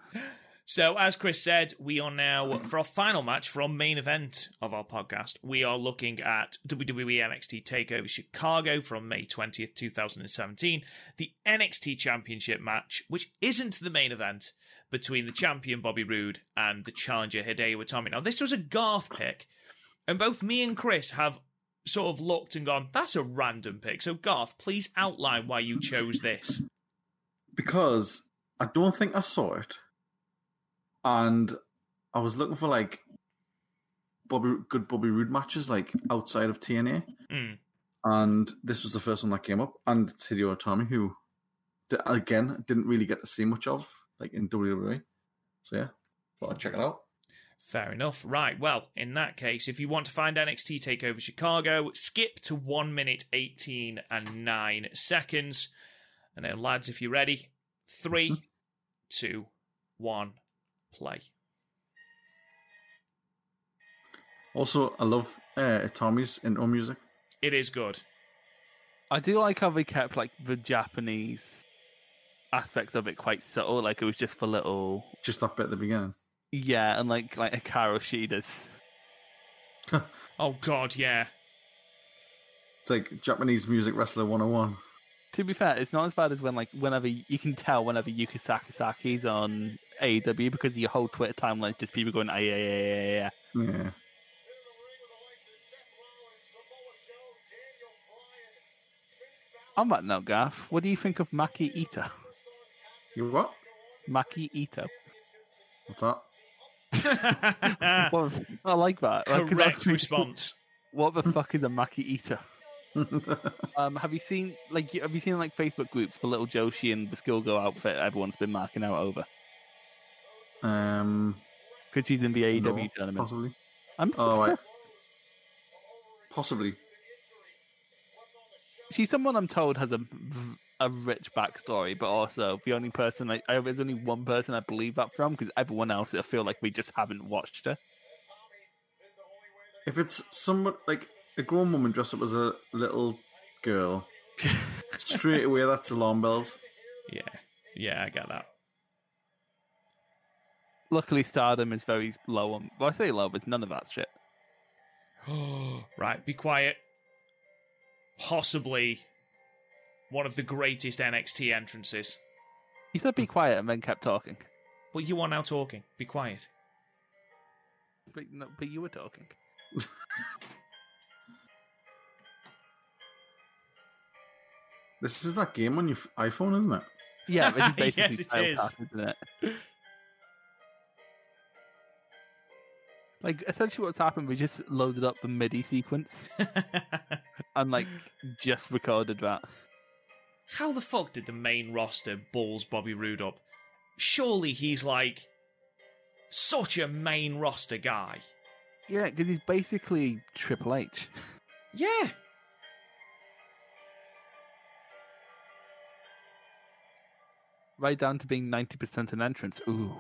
So, as Chris said, we are now, for our final match for our main event of our podcast, we are looking at WWE NXT TakeOver Chicago from May 20th, 2017, the NXT Championship match, which isn't the main event, between the champion Bobby Roode and the challenger Hideo Itami. Now, this was a Garth pick, and both me and Chris have sort of looked and gone, that's a random pick. So, Garth, please outline why you chose this. because I don't think I saw it, and I was looking for like Bobby good Bobby Roode matches like outside of TNA, Mm. and this was the first one that came up, and it's Hideo Itami who, again, didn't really get to see much of like in WWE. So yeah, Thought I'd check it out. Fair enough. Right. Well, in that case, if you want to find NXT Takeover Chicago, skip to one minute eighteen and nine seconds. And then, lads, if you're ready, three, two, one, play. Also, I love uh, Tommy's intro music. It is good. I do like how they kept like the Japanese aspects of it quite subtle. Like it was just for little, Just up at the beginning. Yeah, and like like Hikaru Shida's. Oh God, yeah. It's like Japanese music wrestler 101. To be fair, it's not as bad as when like whenever you can tell whenever Yuka Sakazaki's on AEW because your whole Twitter timeline just people going, ah, yeah, yeah, yeah, yeah, yeah. Yeah. On that note, Gaff, what do you think of Maki Ito? You what? Maki Ito. What's that? Well, I like that. Like, 'cause Correct thinking, response. What the fuck is a Maki eater? Um, have you seen like have you seen like Facebook groups for little Joshi and the Skilgo outfit everyone's been marking out over um, because she's in the AEW no, tournament? possibly. I'm so, Oh, so- right. Possibly. she's someone I'm told has a a rich backstory, but also the only person I, I there's only one person I believe that from because everyone else I feel like we just haven't watched her. If it's someone like a grown woman dressed up as a little girl, straight away that's alarm bells. Yeah, yeah, I get that. Luckily, Stardom is very low on. Well, I say low, but none of that shit. right, be quiet. Possibly one of the greatest NXT entrances. He said, "Be quiet," and then kept talking. But you are now talking. Be quiet. But no, but you were talking. This is that game on your iPhone, isn't it? Yeah, this is basically Yes, it Style is. Pass, isn't it? Like essentially, what's happened? We just loaded up the MIDI sequence and like just recorded that. How the fuck did the main roster balls Bobby Roode up? Surely he's like such a main roster guy. Yeah, because he's basically Triple H. Yeah. right down to being 90% an entrance. Ooh.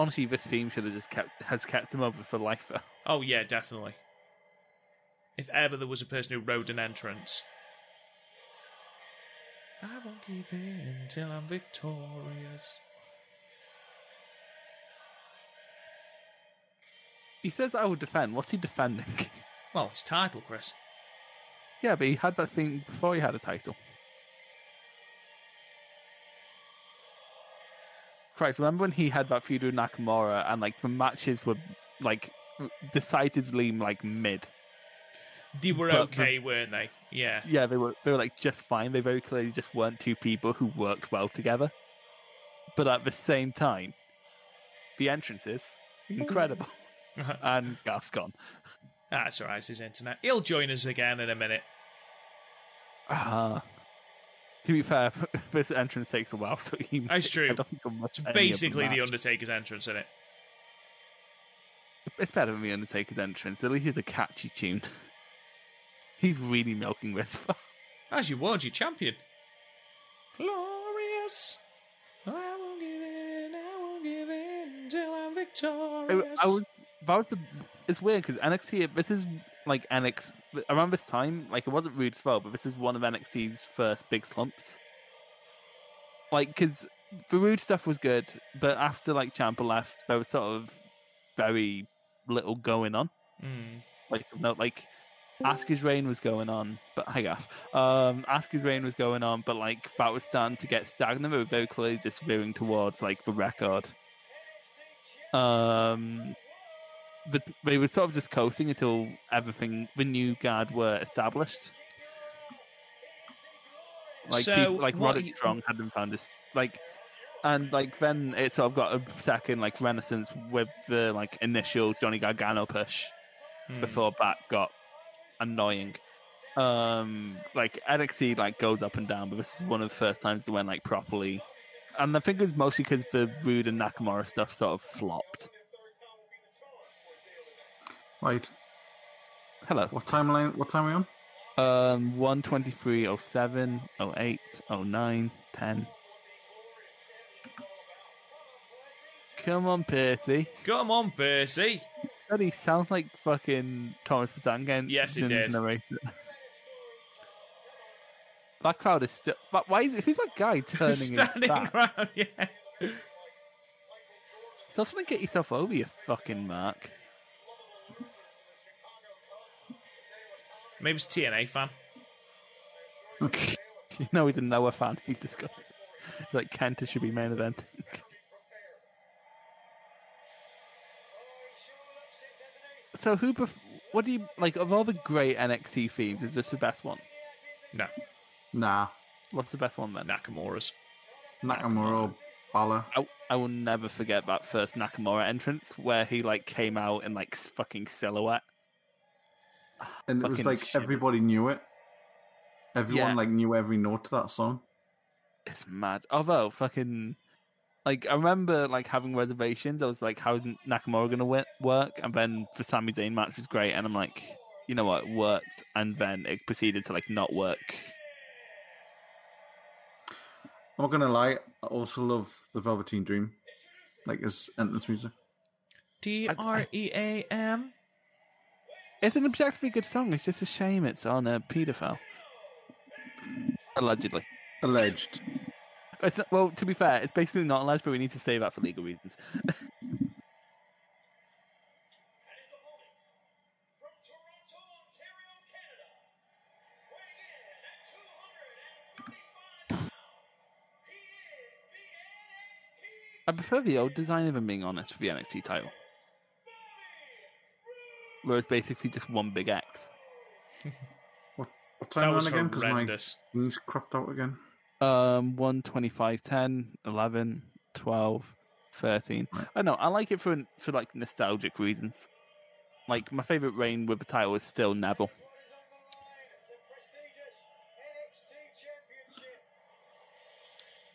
Honestly, this theme should have just kept has kept him over for life. Though. Oh yeah, definitely. If ever there was a person who rode an entrance. I won't give in till I'm victorious. He says, "I will defend." What's he defending? Well, his title, Chris. yeah, but he had that thing before he had a title. Christ, remember when he had that feud with Nakamura and like the matches were like decidedly like mid. They were But the- okay, weren't they? Yeah. Yeah, they were they were like just fine. They very clearly just weren't two people who worked well together. But at the same time, the entrances incredible, and Gaff's gone. That's alright, it's his internet. He'll join us again in a minute. Ah. To be fair, this entrance takes a while, so he. That's true. I don't think much It's basically the match. Undertaker's entrance in it. It's better than the Undertaker's entrance. At least it's a catchy tune. He's really milking this. for- As you would, you champion. Glorious. I won't give in, I won't give in till I'm I, victorious. I was about the. It's weird because NXT. This is like NXT around this time. Like it wasn't Roode's fault, but this is one of NXT's first big slumps. Like because the Roode stuff was good, but after like Ciampa left, there was sort of very little going on. Mm. Like no, like Asuka's reign was going on, but hang on. Um, Asuka's reign was going on, but like that was starting to get stagnant. They were very clearly just veering towards like the record. Um, but they were sort of just coasting until everything, the new guard were established. Like So, people, like Roderick you- Strong hadn't found this like. And like then it sort of got a second like renaissance with the like initial Johnny Gargano push Mm. before that got annoying. um like NXT like goes up and down, but this is one of the first times they went like properly. And I think it was mostly because the Roode and Nakamura stuff sort of flopped. Right. Hello. What timeline? What time are we on? Um, 123, 07, 08, 09, 10. Come on, Percy. Come on, Percy. That he sounds like fucking Thomas Bazanga. Yes, he did. That crowd is still. But why is it? Who's that guy turning his Standing back? around, yeah. Stop trying to get yourself over, you fucking mark. Maybe it's a TNA fan. you know he's a Noah fan. He's disgusting. He's like Kenta should be main event. so who? Pref- what do you like of all the great NXT themes? Is this the best one? No, Nah. What's the best one then? Nakamura's. Nakamura, Balor. I, I will never forget that first Nakamura entrance where he like came out in like fucking silhouette. And it was like shivers. everybody knew it. Everyone Yeah. like knew every note to that song. It's mad. Although fucking like I remember like having reservations. I was like, how's Nakamura gonna wi- work? And then the Sami Zayn match was great, and I'm like, you know what, it worked. And then it proceeded to like not work. I'm not gonna lie, I also love the Velveteen Dream, like his entrance music. D R E A M. It's an objectively good song. It's just a shame it's on a paedophile. Allegedly. Alleged. It's not, well, to be fair, it's basically not alleged, but we need to say that for legal reasons. I prefer the old design, if I'm being honest, for the NXT title. Where it's basically just one big X. What That time was again? Because my horrendous. knees cropped out again. Um, 1, 25, 10, 11, 12, 13. Right. I know, I like it for for like nostalgic reasons. Like, my favourite reign with the title is still Neville.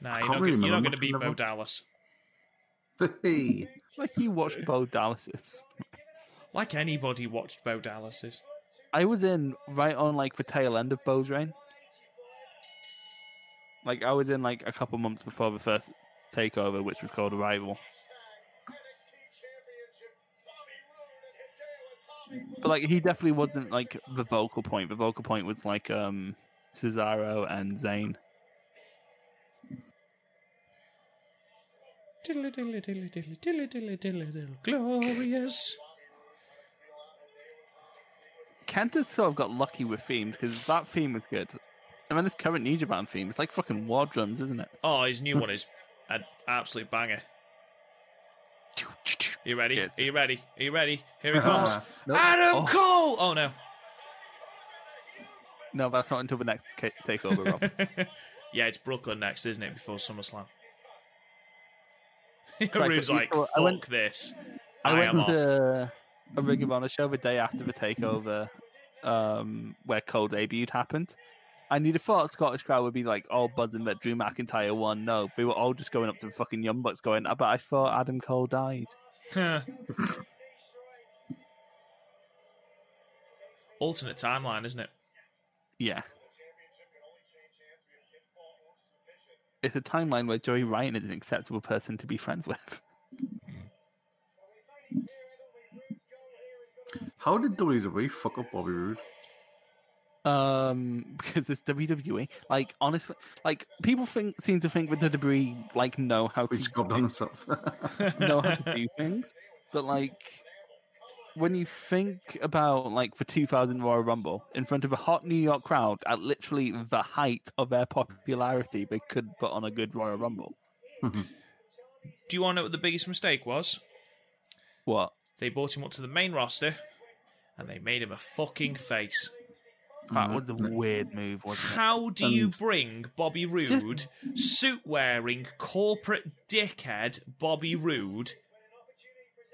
Nah, I you're can't not, really gonna- you're not going to much beat of Bo Dallas. Hey. Like, you watched Bo Dallas's. Like anybody watched Bo Dallas's. I was in right on like the tail end of Bo's reign. Like I was in like a couple months before the first takeover, which was called Arrival. But like he definitely wasn't like the vocal point. The vocal point was like um Cesaro and Zayn. Diddly diddly diddly diddly diddly diddly diddly diddly glorious. Kenta's sort of got lucky with themes because that theme was good. And then this current New Japan theme, it's like fucking war drums, isn't it? Oh, his new one is an absolute banger. Are you ready? Are you ready? Are you ready? Here he comes. Uh, Nope. Adam Oh. Cole! Oh no. No, that's not until the next ca- takeover, Rob. yeah, it's Brooklyn next, isn't it? Before SummerSlam. Roode's I- like, I fuck went- this. I, I, went am off. A Ring of Honor show the day after the takeover, um, where Cole debuted happened. And you'd have thought Scottish crowd would be like all buzzing that Drew McIntyre won. No, they were all just going up to the fucking Young Bucks going, "Ah, but I thought Adam Cole died. Alternate timeline, isn't it? Yeah. It's a timeline where Joey Ryan is an acceptable person to be friends with. How did WWE fuck up Bobby Roode? Um, because it's WWE. Like honestly, like people think seem to think that the WWE like know how He to just got on himself. know how to do things, but like when you think about like the 2000 Royal Rumble in front of a hot New York crowd at literally the height of their popularity, they could put on a good Royal Rumble. Do you want to know what the biggest mistake was? What? They brought him up to the main roster and they made him a fucking face. That was a weird move, wasn't it? How do you And- bring Bobby Roode, suit wearing, corporate dickhead Bobby Roode?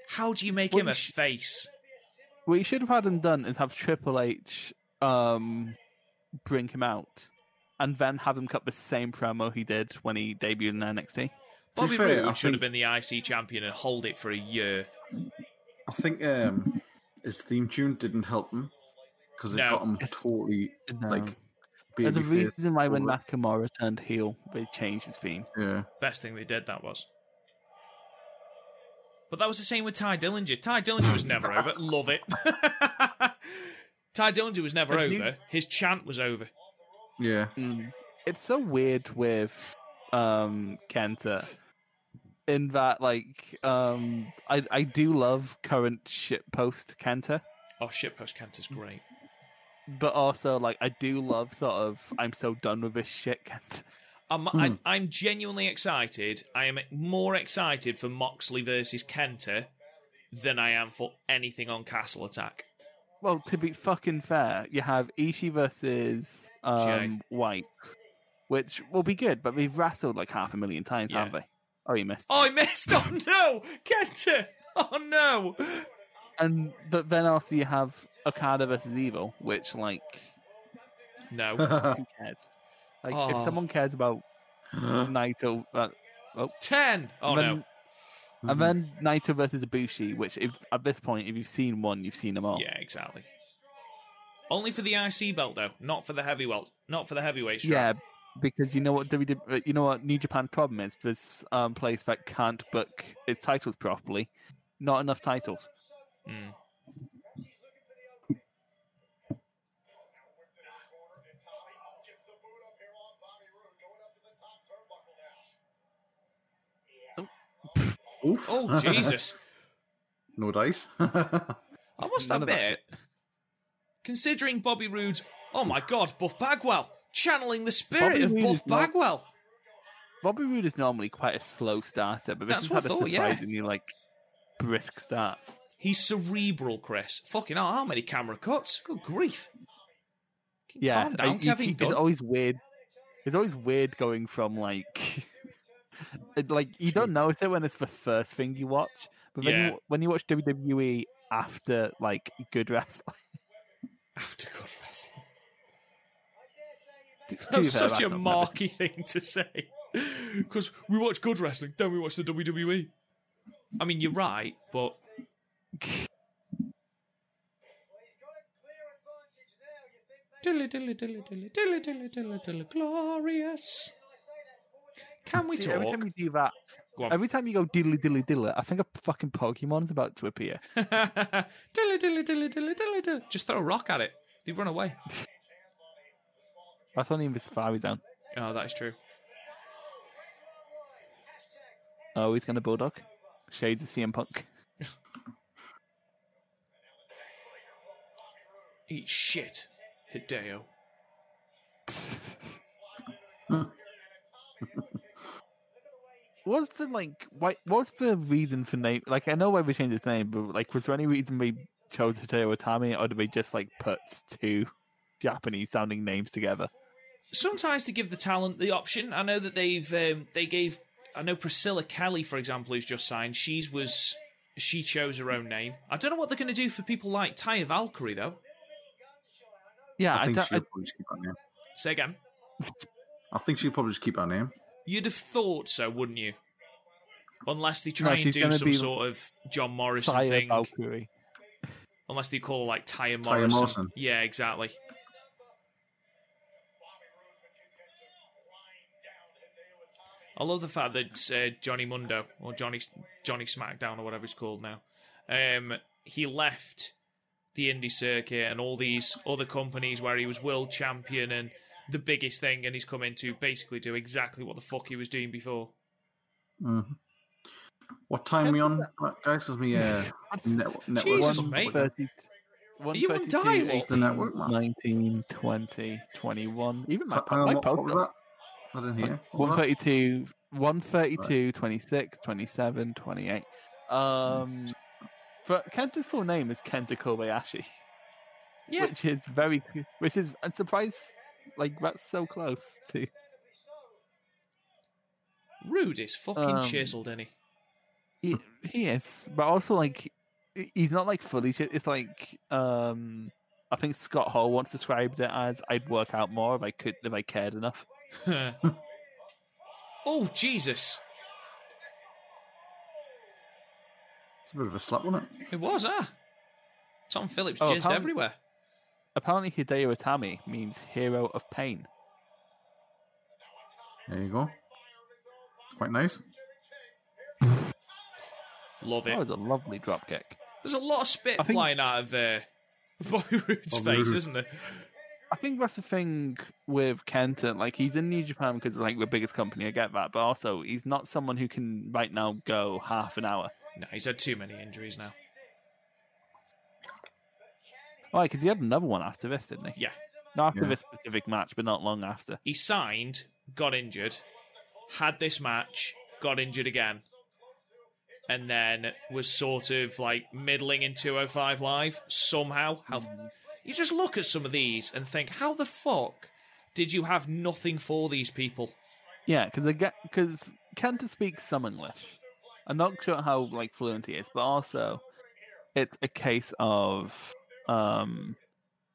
How do you make Well, him a you sh- face? What you should have had him done is have Triple H um bring him out and then have him cut the same promo he did when he debuted in NXT. Bobby fair, Roode I should have think- been the IC champion and hold it for a year. I think um, his theme tune didn't help him because it No. got him It's- totally No. like. There's a babyface reason why when over it. Nakamura turned heel, they changed his theme. Yeah. Best thing they did, that was. But that was the same with Tye Dillinger. Tye Dillinger was never over. Love it. Tye Dillinger was never Have you- over. His chant was over. Yeah. Mm. It's so weird with um Kenta in that like um I I do love current shit post Kenta, Oh, shitpost Kenta's great. but also like I do love sort of I'm so done with this shit Kenta. I'm, I, I'm genuinely excited. I am more excited for Moxley versus Kenta than I am for anything on Castle Attack. Well, to be fucking fair, you have Ishii versus um White, which will be good, but they've wrestled like half a million times, Yeah. haven't they? Oh, you missed. Oh, I missed! Oh no, Kenta! Oh no! And but then also you have Okada versus Evil, which like No. who cares? Like if Oh. someone cares about Naito, uh, Ten. Oh then, no. And then Naito versus Ibushi, which if at this point, if you've seen one, you've seen them all. Yeah, exactly. Only for the IC belt though, not for the heavyweight, not for the heavyweight strap. Yeah, strap. Because you know what WWE, uh, you know what New Japan's problem is. This um, place that can't book its titles properly, not enough titles. Mm. Oof. Oh Jesus! no dice. I must None of admit, considering Bobby Roode's, oh my God, Buff Bagwell channeling the spirit Bobby of Roode Buff not- Bagwell. Bobby Roode is normally quite a slow starter, but this That's has what had I a thought, yeah. surprisingly like brisk start. He's cerebral, Chris. Fucking hell, how many camera cuts? Good grief! Yeah, calm down, you Kevin Dunn. it's always weird. It's always weird going from like, like you don't notice it when it's the first thing you watch, but when Yeah. you when you watch WWE after like good wrestling, After good wrestling. That's such a marky thing to say. Because we watch good wrestling, don't we watch the WWE? I mean, you're right, but. Dilly dilly dilly dilly dilly dilly dilly dilly glorious. Can we talk? Every time you do that, every time you go dilly dilly dilly, I think a fucking Pokemon's about to appear. dilly dilly dilly dilly dilly dilly. Just throw a rock at it. They run away. That's only in the Safari Zone. Oh, that is true. Oh, he's gonna bulldog. Shades of CM Punk. Eat shit, Hideo. What's the like? Why? What's the reason for name? Like, I know why we changed his name, but like, was there any reason we chose Hideo Itami, or did we just like put two Japanese-sounding names together? Sometimes to give the talent the option. I know that they've um, they gave. I know Priscilla Kelly, for example, who's just signed. She's was she chose her own name. I don't know what they're going to do for people like Taya Valkyrie though. Yeah, I I, think don't, she'll I, probably just keep her name. Say again. I think she'll probably just keep her name. You'd have thought so, wouldn't you? Unless they try No, and do some sort of John Morrison Taya thing. Valkyrie. Unless they call her like Taya Taya Morrison. Morrison. Yeah, exactly. I love the fact that uh, Johnny Mundo or Johnny Johnny SmackDown or whatever it's called now, um, he left the indie circuit and all these other companies where he was world champion and the biggest thing, and he's come in to basically do exactly what the fuck he was doing before. Mhm. What time we on, guys? Because we uh, net- network. Jesus, One mate. thirty. you on dial? What's the network, man? 19, 20, 21. Even my, Hang on, my what, what was that? I didn't hear. What was that? 132, 132, 26, 27, 28. Um, but Kenta's full name is Kenta Kobayashi, Yeah, which is very, which is, I'm surprised, like, that's so close to. Roode is fucking Um, chiseled, isn't he? He, he is, but also, like, he's not, like, fully, chi- it's like, um, I think Scott Hall once described it as I'd work out more if I could if I cared enough. oh Jesus! It's a bit of a slap, wasn't it? It was, ah. Tom Phillips Oh, jizzed apparently- everywhere. Apparently, Hideo Itami means hero of pain. There you go. Quite nice. Love it. That was a lovely drop kick. There's a lot of spit think- flying out of uh, Bobby Roode's Bobby face, Roode. isn't there? I think that's the thing with Kenta. Like he's in New Japan because like the biggest company. I get that, but also he's not someone who can right now go half an hour. No, he's had too many injuries now. Oh, because he had another one after this, didn't he? Yeah. Not after Yeah. this specific match, but not long after. He signed, got injured, had this match, got injured again, and then was sort of like middling in 205 Live somehow. How mm. You just look at some of these and think, how the fuck did you have nothing for these people? Yeah, because because Kenta speaks some English. I'm not sure how like fluent he is, but also it's a case of um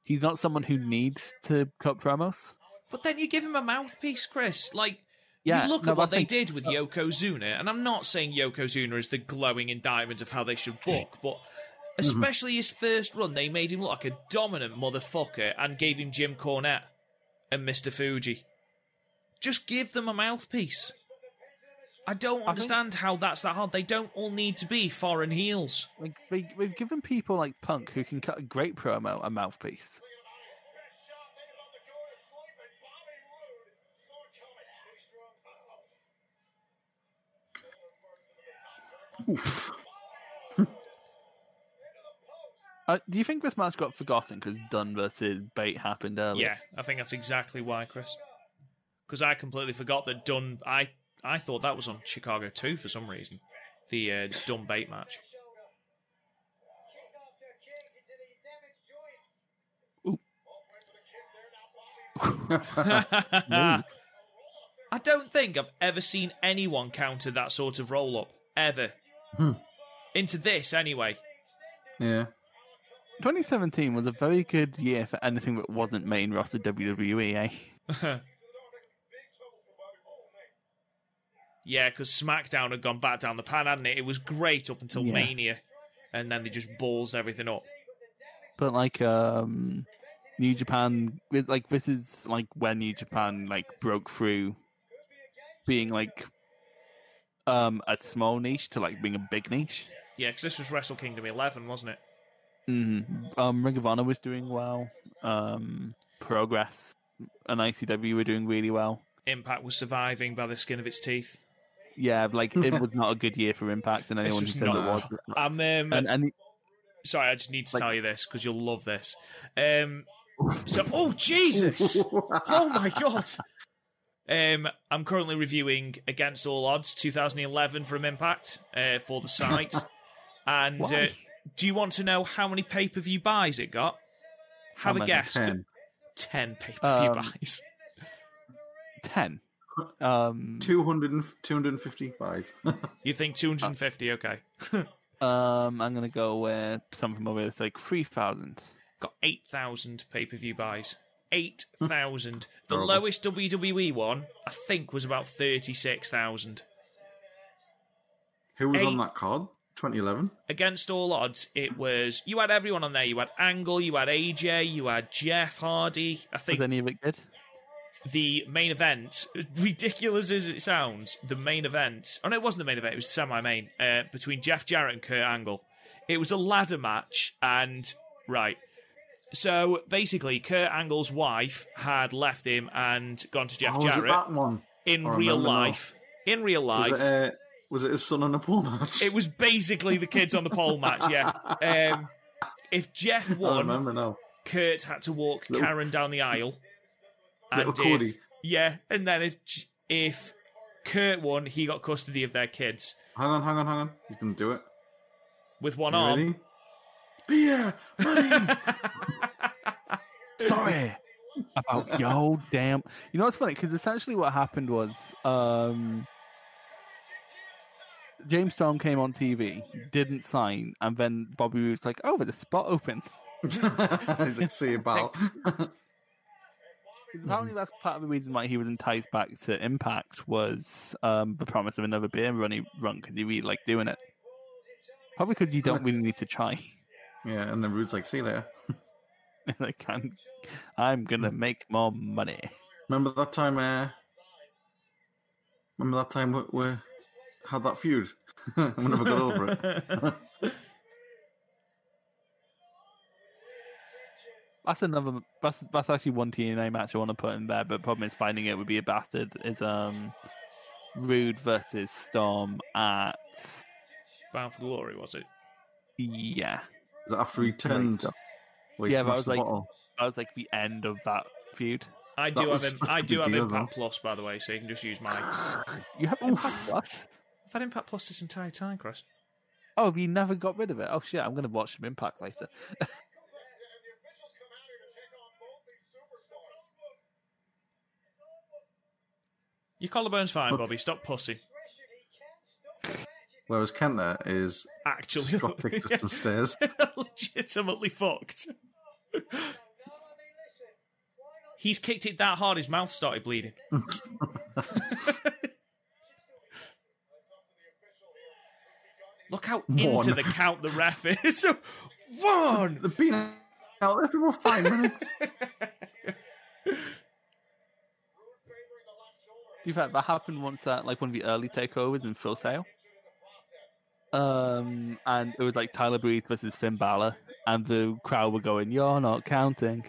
he's not someone who needs to cut promos. But then you give him a mouthpiece, Chris. Like, Yeah, you look no, at what they think- did with Yokozuna, and I'm not saying Yokozuna is the glowing indictment of how they should book, but Mm-hmm. especially his first run, they made him look like a dominant motherfucker and gave him Jim Cornette and Mr. Fuji. Just give them a mouthpiece. I don't think- understand how that's that hard. They don't all need to be foreign heels. Like they, we've given people like Punk who can cut a great promo a mouthpiece. Oof. Uh, do you think this match got forgotten because Dunne versus Bate happened earlier? Yeah, I think that's exactly why, Chris. Because I completely forgot that Dunne. I I thought that was on Chicago too for some reason. The uh, Dunne Bate match. I don't think I've ever seen anyone counter that sort of roll up ever. Hmm. Into this, anyway. Yeah. 2017 was a very good year for anything that wasn't main roster WWE. Eh? yeah, because SmackDown had gone back down the pan, hadn't it? It was great up until Yeah. Mania, and then they just balls everything up. But like um New Japan like this is like when New Japan like broke through being like um a small niche to like being a big niche. Yeah, because this was Wrestle Kingdom 11, wasn't it? Mm. Um Ring of Honor was doing well. Um Progress and ICW were doing really well. Impact was surviving by the skin of its teeth. Yeah, like it was not a good year for Impact, and anyone who was says it was. I'm um, And, and sorry, I just need to Like- tell you this because you'll love this. Um, so, oh Jesus! oh my god! Um, I'm currently reviewing Against All Odds 2011 from Impact uh, for the site. and uh, Why? Do you want to know how many pay per view buys it got? How Have a guess. 10. 10 pay per view Um, buys. ten. Um, 200 250 buys. You think 250? Okay. um, I'm gonna go with something over it's like three thousand. got 8,000 pay per view buys. 8,000. the Horrible. lowest WWE one, I think, was about 36,000. Who was Eight. on that card? 2011? Against all odds, it was. You had everyone on there. You had Angle, you had AJ, you had Jeff Hardy. I Was think any of it good? the main event, ridiculous as it sounds, the main event. Oh no, it wasn't the main event. It was semi-main uh, between Jeff Jarrett and Kurt Angle. It was a ladder match, and right. So basically, Kurt Angle's wife had left him and gone to Jeff oh, was it Jarrett that one? in I real remember now. life. In real Was life, it, uh, was it his son on a pole match? it was basically the kids on the pole match. Yeah. Um, if Jeff I won, remember now. Kurt had to walk Little- Karen down the aisle. Little if, Cody. yeah, and then if if Kurt won, he got custody of their kids Hang on, hang on, hang on. He's going to do it. with one You arm. ready? Beer! Money! Sorry about yo damn. You know what's funny? Because essentially what happened was um, James Storm came on TV, didn't sign, and then Bobby Roode's like, "Oh, there's a spot open." He's like, see about." Apparently, that's part of the reason why he was enticed back to Impact was um, the promise of another beer run he run because he really liked doing it. Probably because you don't really need to try. yeah, and then Roode's like, see you later. like, I'm, I'm gonna make more money. Remember that time? Uh, remember that time we, we had that feud? we never got over it. That's another. That's that's actually one TNA match I want to put in there, but problem is finding it would be a bastard. Is um, Roode versus Storm at Bound for Glory, was it? yeah. Was it after he turned? so. where he Yeah, but I was like- bottle? That was like the end of that feud. I do was have im- such a I do have deal, Impact. Plus, by the way, so you can just use my. You have Impact Plus? I've had Impact Plus this entire time, Chris. Oh, you never got rid of it? Oh shit! I'm gonna watch some Impact later. Your collarbone's fine, But- Bobby. Stop pussy. Whereas Kenta is Actually, drop kicked us some stairs. legitimately fucked. He's kicked it that hard, his mouth started bleeding. Look how into the count the ref is. One. They've been out there for five minutes. In fact, that happened once at like one of the early takeovers in Full Sail. Um, and it was like Tyler Breeze versus Finn Balor, and the crowd were going, "You're not counting."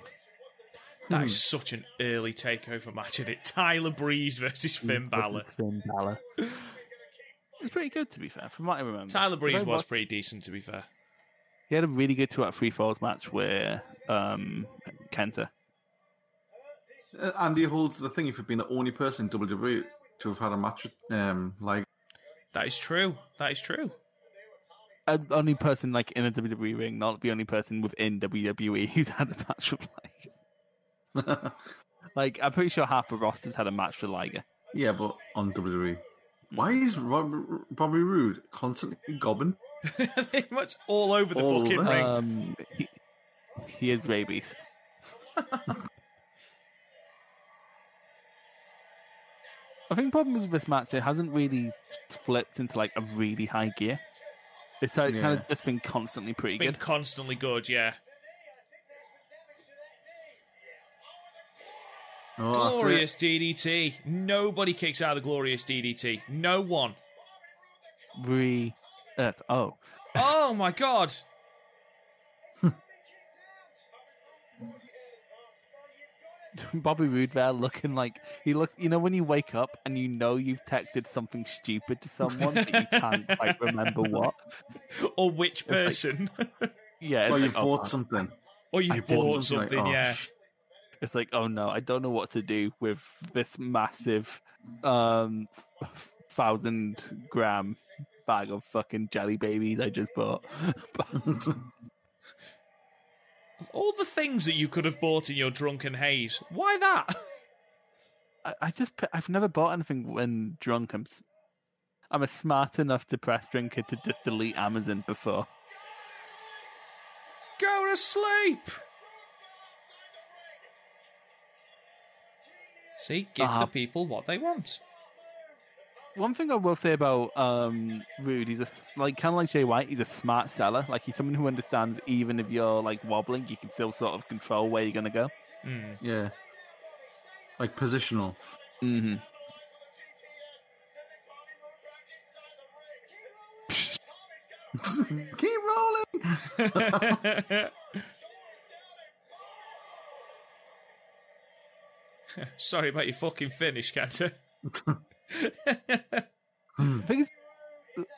That is such an early takeover match, isn't it? Tyler Breeze versus Finn Balor. Finn Balor. It's pretty good, to be fair, from what I remember. Tyler Breeze was watch- pretty decent, to be fair. He had a really good two out of three falls match where um, Kenta. Uh, Andy holds the thing for being the only person in WWE to have had a match with um, like That is true. That is true. Uh, only person like in a WWE ring, not the only person within WWE who's had a match with Liger. Like I'm pretty sure half the rosters had a match with Liger. yeah, but on WWE. Why is Rob, Bobby Roode constantly gobbing? What's all over the All fucking over. ring? Um, he, he is rabies. I think the problem with this match, it hasn't really flipped into like a really high gear. It's like, kind Yeah. of just been constantly pretty it's been good. constantly good, yeah. Oh. Glorious DDT. Nobody kicks out of the glorious DDT. No one. Re, uh, oh, Oh my god. Bobby Roode there looking like he look. You know when you wake up and you know you've texted something stupid to someone, but you can't quite remember what. Or which person. Yeah, it's Or like, you've oh, bought fuck. something. or you bought bought something, something, like, oh, yeah. sh- It's like, oh no, I don't know what to do with this massive um thousand gram bag of fucking jelly babies I just bought. All the things that you could have bought in your drunken haze. Why that? I, I just I've never bought anything when drunk. I'm I'm a smart enough depressed drinker to just delete Amazon before. Go to sleep. See, give Ah. the people what they want. One thing I will say about um Roode, he's a s- like kind of like Jay White. He's a smart seller. Like he's someone who understands even if you're like wobbling, you can still sort of control where you're gonna go. Mm. yeah. Like positional. Mm-hmm. Keep rolling. Sorry about your fucking finish, Kenta. The hmm. thing is,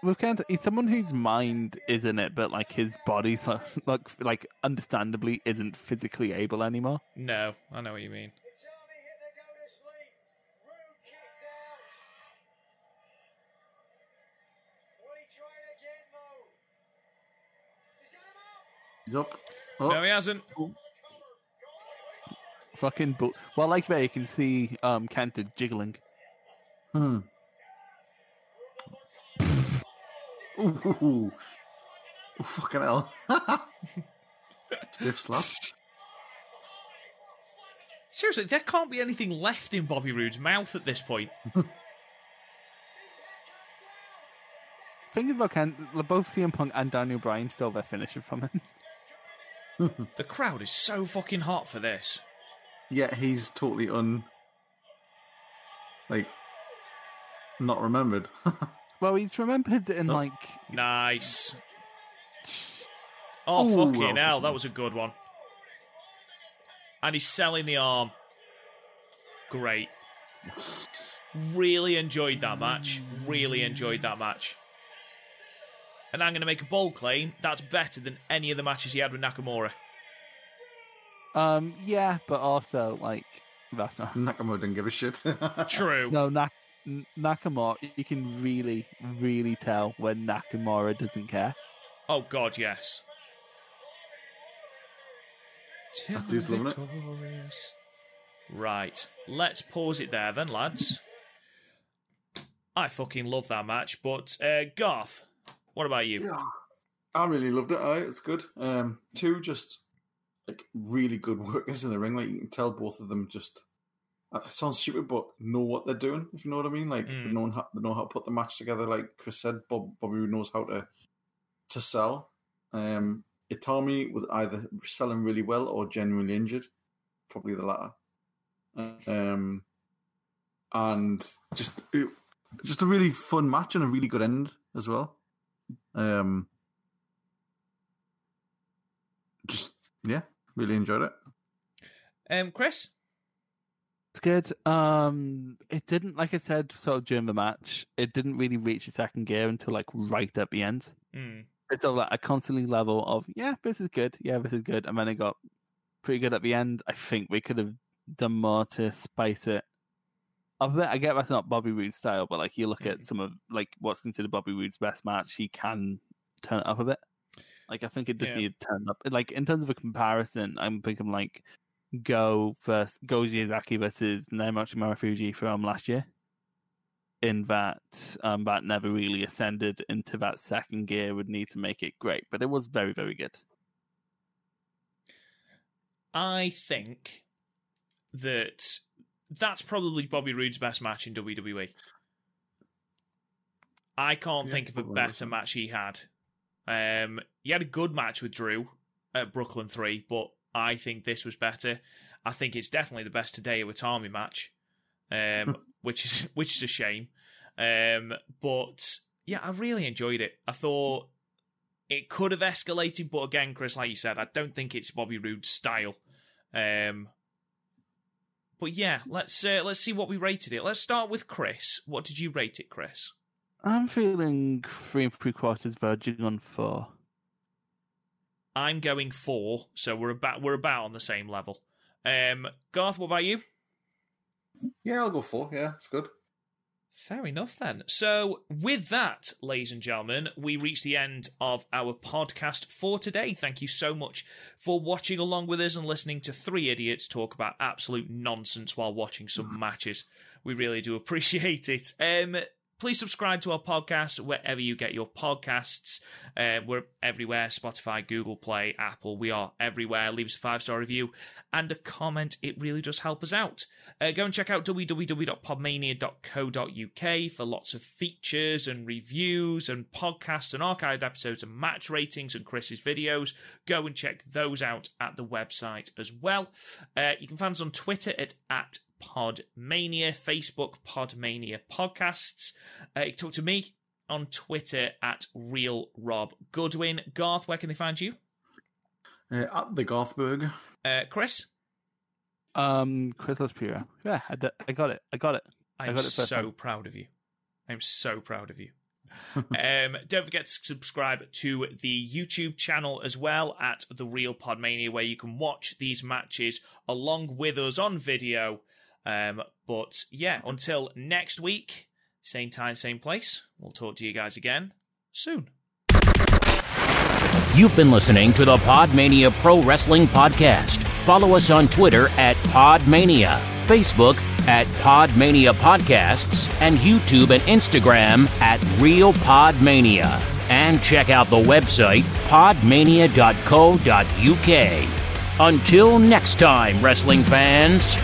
with Kent, he's someone whose mind is in it, but like his body, like like understandably, isn't physically able anymore. no, I know what you mean. He's up. Oh, No, he hasn't. Fucking, but well, like there, you can see um Kenta jiggling. hmm. Ooh, ooh, ooh. Oh, fucking hell. Stiff slap. Seriously, there can't be anything left in Bobby Roode's mouth at this point. Thinking about Ken, both CM Punk and Daniel Bryan stole their finisher from him. The crowd is so fucking hot for this. Yeah, he's totally un. Like, not remembered. Well, he's remembered in Oh. like Nice. Oh, Ooh, fucking well hell, that was a good one. And he's selling the arm. Great. Really enjoyed that match. Really enjoyed that match. And I'm going to make a bold claim that's better than any of the matches he had with Nakamura. Um yeah, but also like that's not Nakamura didn't give a shit. True. no Nak- N- Nakamura. You can really, really tell when Nakamura doesn't care. Oh, God, yes. That dude's loving it. Right. Let's pause it there then, lads. I fucking love that match, but uh, Garth, what about you? I really loved it. Aye, it's good. Um, two just like really good workers in the ring. Like you can tell both of them just. uh, It sounds stupid, but know what they're doing. If you know what I mean, like Mm. they know how they know how to put the match together. Like Chris said, Bob Bobby knows how to to sell. Um, Itami was either selling really well or genuinely injured, probably the latter. Um, and just it- just a really fun match and a really good end as well. Um, just yeah, really enjoyed it. Um, Chris? It's good. Um, it didn't, like I said, sort of during the match, it didn't really reach its second gear until like right at the end. Mm. It's sort of like a constantly level of yeah, this is good, yeah, this is good, and then it got pretty good at the end. I think we could have done more to spice it. Of it, I get that's not Bobby Roode's style, but like you look at some of like what's considered Bobby Roode's best match, he can turn it up a bit. Like I think it just Yeah. needed to turn up. Like in terms of a comparison, I'm thinking like Go versus Go Shiozaki versus Naomichi Marufuji from last year. In that, um, that never really ascended into that second gear would need to make it great, but it was very, very good. I think that that's probably Bobby Roode's best match in WWE. I can't Yeah, think of a better match he had. Um, he had a good match with Drew at Brooklyn 3, but I think this was better. I think it's definitely the best Hideo Itami match, um, which is which is a shame. Um, but yeah, I really enjoyed it. I thought it could have escalated, but again, Chris, like you said, I don't think it's Bobby Roode's style. Um, but yeah, let's uh, let's see what we rated it. Let's start with Chris. What did you rate it, Chris? I'm feeling three and three quarters verging on four. I'm going four, so we're about we're about on the same level. Um, Garth, what about you? Yeah, I'll go four. Yeah, it's good. Fair enough then. So, with that, ladies and gentlemen, we reach the end of our podcast for today. Thank you so much for watching along with us and listening to three idiots talk about absolute nonsense while watching some matches. We really do appreciate it. Um, please subscribe to our podcast wherever you get your podcasts. Uh, we're everywhere Spotify, Google Play, Apple. We are everywhere. Leave us a five star review and a comment. It really does help us out. Uh, go and check out www.podmania.co.uk for lots of features and reviews and podcasts and archived episodes and match ratings and Chris's videos. Go and check those out at the website as well. Uh, you can find us on Twitter at, at Podmania, Facebook Podmania Podcasts. Uh, you can talk to me on Twitter at Real Rob Goodwin. Garth, where can they find you? Uh, at the Garthberg. Uh, Chris? Um, Chris Pura. Yeah, I, d- I got it. I got it. I I'm got it so time. proud of you. I'm so proud of you. um, don't forget to subscribe to the YouTube channel as well at The Real Podmania, where you can watch these matches along with us on video. Um, but yeah, until next week, same time, same place, we'll talk to you guys again soon. You've been listening to the Podmania Pro Wrestling Podcast. Follow us on Twitter at Podmania, Facebook at Podmania Podcasts, and YouTube and Instagram at Real Podmania. And check out the website podmania.co.uk. Until next time, wrestling fans.